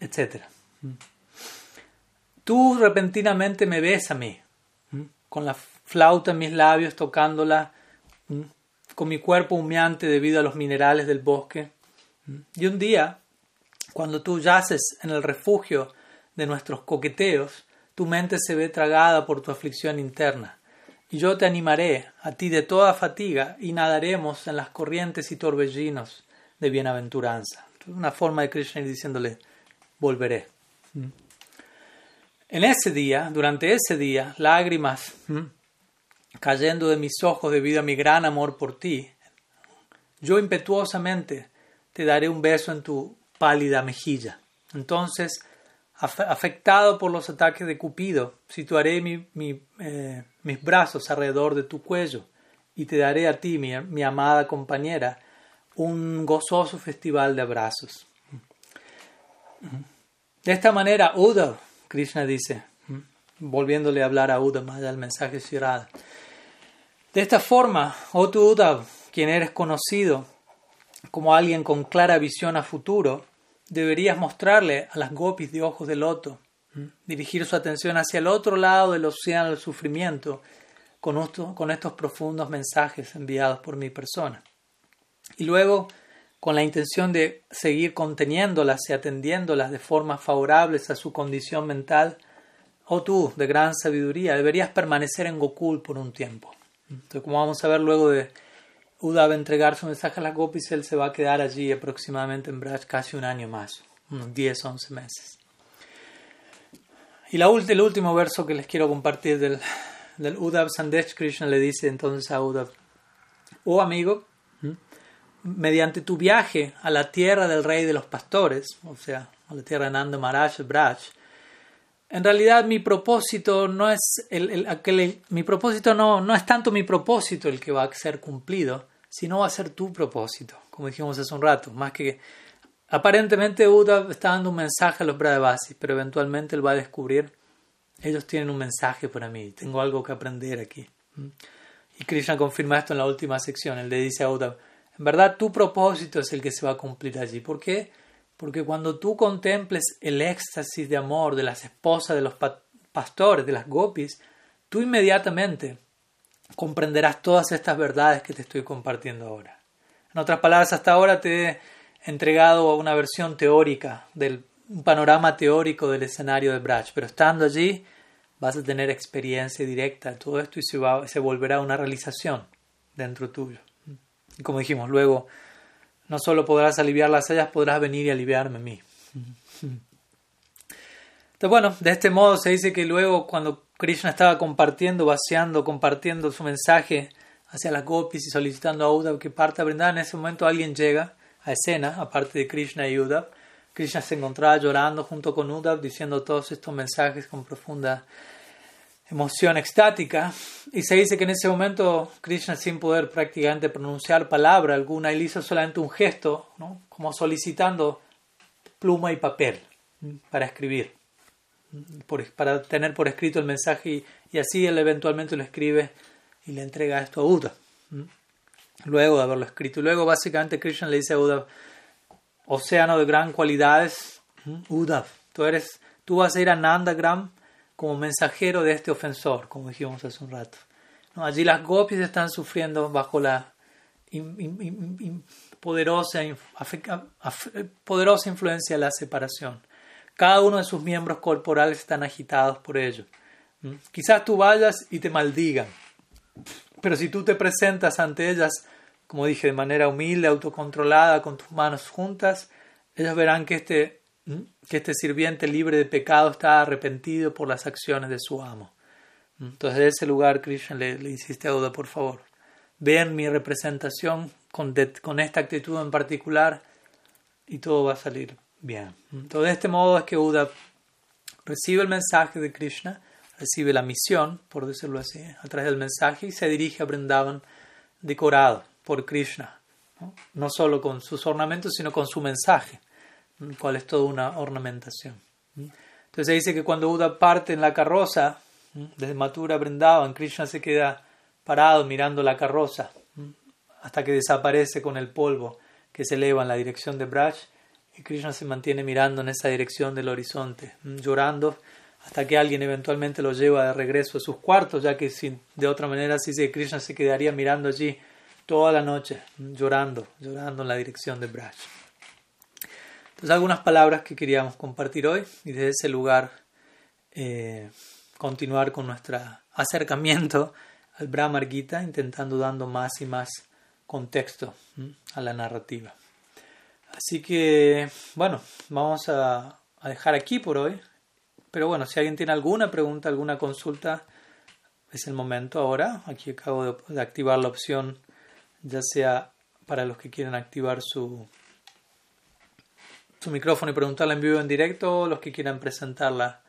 etc. Tú repentinamente me ves a mí, con la flauta en mis labios tocándola, con mi cuerpo humeante debido a los minerales del bosque. Y un día, cuando tú yaces en el refugio de nuestros coqueteos, tu mente se ve tragada por tu aflicción interna. Y yo te animaré a ti de toda fatiga y nadaremos en las corrientes y torbellinos de bienaventuranza. Una forma de Krishna diciéndole, volveré. En ese día, durante ese día, lágrimas cayendo de mis ojos debido a mi gran amor por ti, yo impetuosamente te daré un beso en tu pálida mejilla. Entonces, afectado por los ataques de Cupido, situaré eh, mis brazos alrededor de tu cuello y te daré a ti, mi, amada compañera, un gozoso festival de abrazos. De esta manera, Uddhav, Krishna dice, volviéndole a hablar a Uddhav, más del mensaje Shirada. De esta forma, oh tu Uddhav, quien eres conocido como alguien con clara visión a futuro, deberías mostrarle a las gopis de ojos de loto, dirigir su atención hacia el otro lado del océano del sufrimiento con, estos profundos mensajes enviados por mi persona. Y luego, con la intención de seguir conteniéndolas y atendiéndolas de formas favorables a su condición mental, oh tú, de gran sabiduría, deberías permanecer en Gokul por un tiempo. Entonces, como vamos a ver luego de Uda va a entregar su mensaje a las gopis, él se va a quedar allí aproximadamente en Braj casi un año más, unos 10, 11 meses. Y la, el último verso que les quiero compartir del, del Uddhav Sandesh Krishna le dice entonces a Uddhav, oh amigo, mediante tu viaje a la tierra del rey de los pastores, o sea, a la tierra de Nanda Maharaj, Braj, en realidad mi propósito no es el, aquel, mi propósito no, no es tanto mi propósito el que va a ser cumplido, si no va a ser tu propósito, como dijimos hace un rato, más que aparentemente Uda está dando un mensaje a los Bradabasis, pero eventualmente él va a descubrir, ellos tienen un mensaje para mí, tengo algo que aprender aquí. Y Krishna confirma esto en la última sección, él le dice a Uda, en verdad tu propósito es el que se va a cumplir allí, ¿por qué? Porque cuando tú contemples el éxtasis de amor de las esposas de los pastores, de las gopis, tú inmediatamente comprenderás todas estas verdades que te estoy compartiendo ahora. En otras palabras, hasta ahora te he entregado una versión teórica del un panorama teórico del escenario de Brach, pero estando allí vas a tener experiencia directa de todo esto y se, va, se volverá una realización dentro tuyo. Y como dijimos, luego no solo podrás aliviar las ellas, podrás venir y aliviarme a mí. Bueno, de este modo se dice que luego cuando Krishna estaba compartiendo, vaciando, compartiendo su mensaje hacia las gopis y solicitando a Uddhav que parta a brindar. En ese momento alguien llega a escena, aparte de Krishna y Uddhav. Krishna se encontraba llorando junto con Uddhav, diciendo todos estos mensajes con profunda emoción extática. Y se dice que en ese momento Krishna, sin poder prácticamente pronunciar palabra alguna, él hizo solamente un gesto, como solicitando pluma y papel para escribir para tener por escrito el mensaje y, así él eventualmente lo escribe y le entrega esto a Uda. Luego de haberlo escrito. Luego básicamente Krishna le dice a Uda, océano de gran cualidades, Uda, tú, eres, tú vas a ir a Nandagram como mensajero de este ofensor, como dijimos hace un rato. Allí las gopis están sufriendo bajo la poderosa, poderosa influencia de la separación. Cada uno de sus miembros corporales están agitados por ello. ¿Mm? Quizás tú vayas y te maldigan, pero si tú te presentas ante ellas, como dije, de manera humilde, autocontrolada, con tus manos juntas, ellos verán que este, que este sirviente libre de pecado está arrepentido por las acciones de su amo. Entonces, de ese lugar, Krishna le, insiste a Uda, por favor, vean mi representación con, con esta actitud en particular y todo va a salir bien. Entonces, de este modo es que Uda recibe el mensaje de Krishna, recibe la misión, por decirlo así, a través del mensaje y se dirige a Brindavan decorado por Krishna, no, no solo con sus ornamentos, sino con su mensaje, el cual es toda una ornamentación. Entonces se dice que cuando Uda parte en la carroza, desde Mathura Brindavan, Krishna se queda parado mirando la carroza hasta que desaparece con el polvo que se eleva en la dirección de Braj y Krishna se mantiene mirando en esa dirección del horizonte, llorando hasta que alguien eventualmente lo lleva de regreso a sus cuartos, ya que si, de otra manera si se Krishna se quedaría mirando allí toda la noche, llorando, llorando en la dirección de Braj. Entonces algunas palabras que queríamos compartir hoy y desde ese lugar eh, continuar con nuestro acercamiento al Brahmar Gita, intentando dando más y más contexto a la narrativa. Así que, bueno, vamos a, dejar aquí por hoy. Pero bueno, si alguien tiene alguna pregunta, alguna consulta, es el momento ahora. Aquí acabo de, activar la opción, ya sea para los que quieren activar su, su micrófono y preguntarla en vivo en directo, o los que quieran presentarla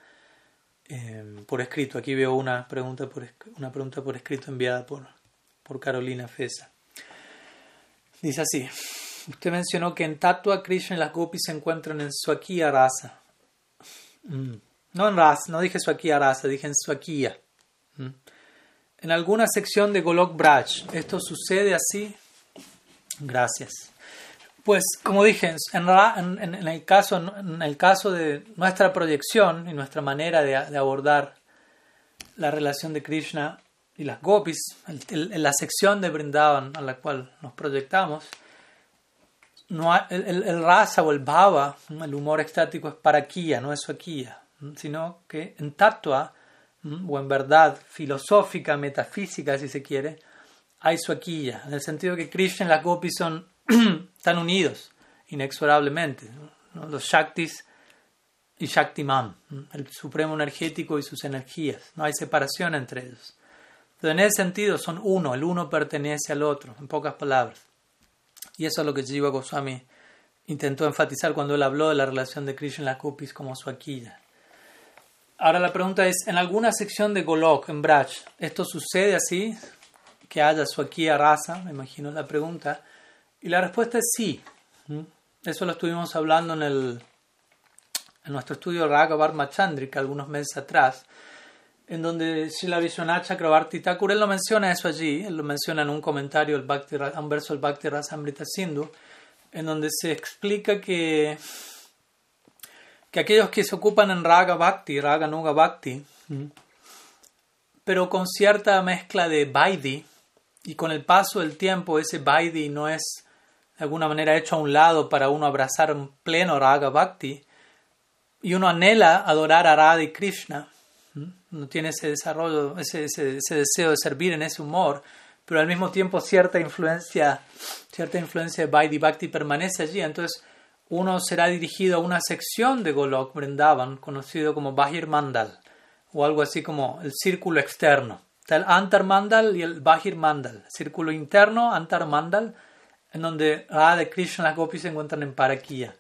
Em, por escrito. Aquí veo una pregunta por, una pregunta por escrito enviada por, por Carolina Fesa. Dice así, usted mencionó que en Tatua Krishna y las gopis se encuentran en Swakiya Rasa. Mm. No en Rasa, no dije Swakiya Rasa, dije en Swakiya. Mm. En alguna sección de Golok Braj, ¿esto sucede así? Gracias. Pues, como dije, en, el caso, en el caso de nuestra proyección y nuestra manera de, abordar la relación de Krishna y las gopis, en la sección de Brindavan a la cual nos proyectamos, no el, rasa o el bhava, el humor estático es para parakia, no es suakia, sino que en tatua, o en verdad filosófica, metafísica, si se quiere, hay suakia, en el sentido que Krishna y las gopis son [clears throat] están unidos inexorablemente. Los Shaktis y Shaktiman, el supremo energético y sus energías. No hay separación entre ellos. Pero en ese sentido son uno, el uno pertenece al otro, en pocas palabras. Y eso es lo que Jiva Goswami intentó enfatizar cuando él habló de la relación de Krishna y Kupis como su aquilla. Ahora la pregunta es, en alguna sección de Golok, en Braj, ¿esto sucede así? Que haya su raza, me imagino la pregunta. Y la respuesta es sí. Eso lo estuvimos hablando en, el, en nuestro estudio Raga Chandrika algunos meses atrás, en donde Srila Vishwanath Chakrabarti Thakur, él lo menciona eso allí, él lo menciona en un comentario, el Bhakti, un verso del Bhakti Rasamrita Sindhu, en donde se explica que, que aquellos que se ocupan en Raga Bhakti, Raga Nuga Bhakti, pero con cierta mezcla de Vaidhi, y con el paso del tiempo ese Vaidhi no es de alguna manera hecho a un lado para uno abrazar un pleno Raga Bhakti, y uno anhela adorar a Radha y Krishna, no tiene ese desarrollo, ese, ese, deseo de servir en ese humor, pero al mismo tiempo cierta influencia, cierta influencia de Vaidhi permanece allí, entonces uno será dirigido a una sección de Golok Vrindavan, conocido como Bahir Mandal, o algo así como el círculo externo. Está el Antar Mandal y el Bahir Mandal. Círculo interno, Antar Mandal, en donde Radha Krishna y las gopis se encuentran en Parakia.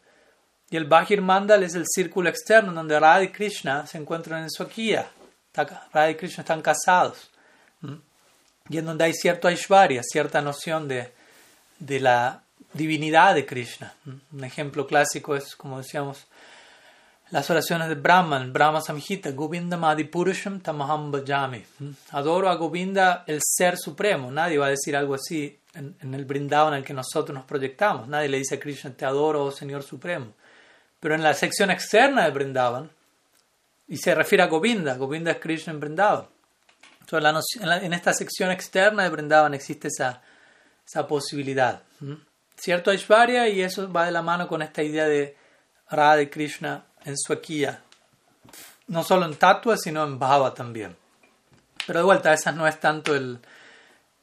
Y el Bahir Mandal es el círculo externo donde Radha y Krishna se encuentran en Swakiya. Radha y Krishna están casados. Y en donde hay cierto Aishwarya, cierta noción de, de la divinidad de Krishna. Un ejemplo clásico es, como decíamos, las oraciones de Brahman, Brahma Samhita, Govinda Purusham Tamaham Bhajami. Adoro a Govinda, el ser supremo. Nadie va a decir algo así en, el brindado en el que nosotros nos proyectamos. Nadie le dice a Krishna, te adoro, oh Señor Supremo. Pero en la sección externa de Brindavan, y se refiere a Govinda, Govinda es Krishna en Brindavan. Entonces, en, esta sección externa de Brindavan existe esa, esa posibilidad. ¿Cierto Aishwarya? Y eso va de la mano con esta idea de Radha y Krishna en Suequía, no solo en Tatua, sino en Bhava también. Pero de vuelta, esa no es tanto el,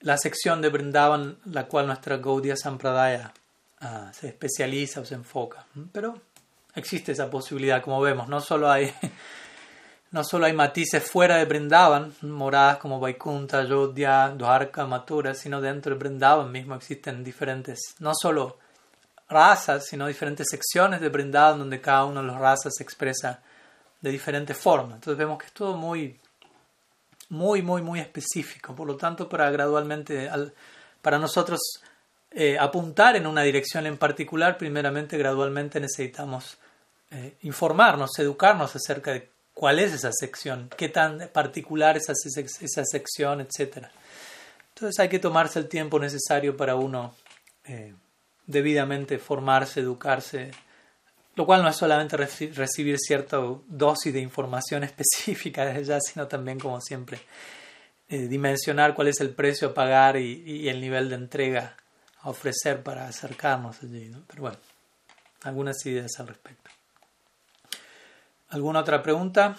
la sección de Brindavan la cual nuestra Gaudiya Sampradaya uh, se especializa o se enfoca. Pero existe esa posibilidad, como vemos, no solo hay, [laughs] no solo hay matices fuera de Brindavan, moradas como Vaikunta, Yodhya, Dwarka, Mathura, sino dentro de Brindavan mismo existen diferentes, no solo razas, sino diferentes secciones de Brindavan donde cada uno de los razas se expresa de diferentes formas. Entonces vemos que es todo muy, muy, muy, muy específico. Por lo tanto, para gradualmente, para nosotros eh, apuntar en una dirección en particular, primeramente, gradualmente necesitamos eh, informarnos, educarnos acerca de cuál es esa sección, qué tan particular es esa, sección, etc. Entonces hay que tomarse el tiempo necesario para uno eh, debidamente formarse, educarse, lo cual no es solamente recibir cierta dosis de información [laughs] específica desde ya, sino también, como siempre, dimensionar cuál es el precio a pagar y, el nivel de entrega a ofrecer para acercarnos allí. Pero bueno, algunas ideas al respecto. ¿Alguna otra pregunta?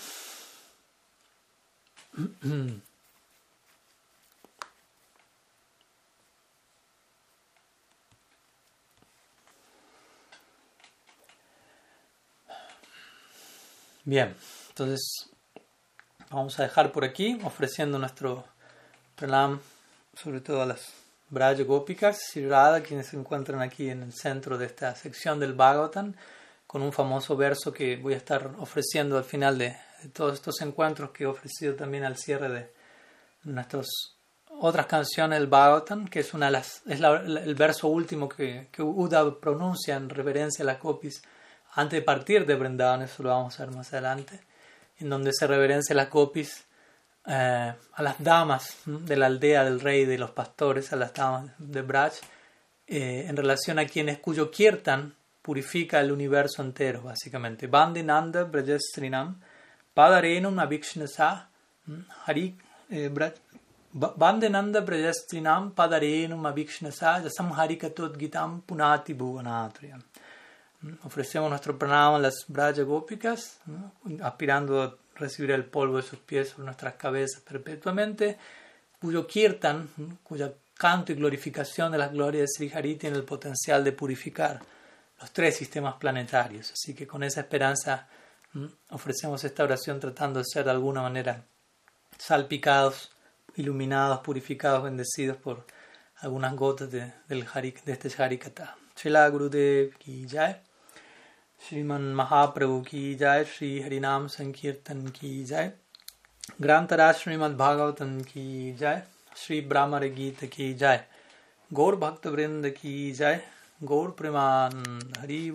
Bien, entonces vamos a dejar por aquí ofreciendo nuestro pranam, sobre todo a las Braja Gopikas y Radha, quienes se encuentran aquí en el centro de esta sección del Bhagavatam, con un famoso verso que voy a estar ofreciendo al final de, todos estos encuentros que he ofrecido también al cierre de nuestras otras canciones del Bhagavatam, que es, una las, es el verso último que, que Uda pronuncia en reverencia a las Gopis antes de partir de Brindavan, eso lo vamos a ver más adelante, en donde se reverencia las copis eh, a las damas de la aldea del rey de los pastores, a las damas de Braj, eh, en relación a quienes cuyo kirtan purifica el universo entero, básicamente. Bandinanda Brajastrinam Padarenum Avikshnasa Hari Bandenanda Brajastrinam Padarenum Avikshnasa Yasam Harikatot Gitam Punati Bhuvanatriyam Ofrecemos nuestro pranama a las Braja Gópicas, aspirando recibir el polvo de sus pies sobre nuestras cabezas perpetuamente, cuyo kirtan, cuya canto y glorificación de las glorias de Sri Hari tiene el potencial de purificar los tres sistemas planetarios. Así que con esa esperanza ofrecemos esta oración tratando de ser de alguna manera salpicados, iluminados, purificados, bendecidos por algunas gotas de, del de este Harikata. Shila Gurudev ki jai. श्रीमन महाप्रभु की जय श्री हरिनाम संकीर्तन की जय। ग्रंथराज श्रीमद भागवतन की जय श्री ब्राह्मण गीत की जय। गौर भक्त वृंद की जय। गौर प्रेमान हरि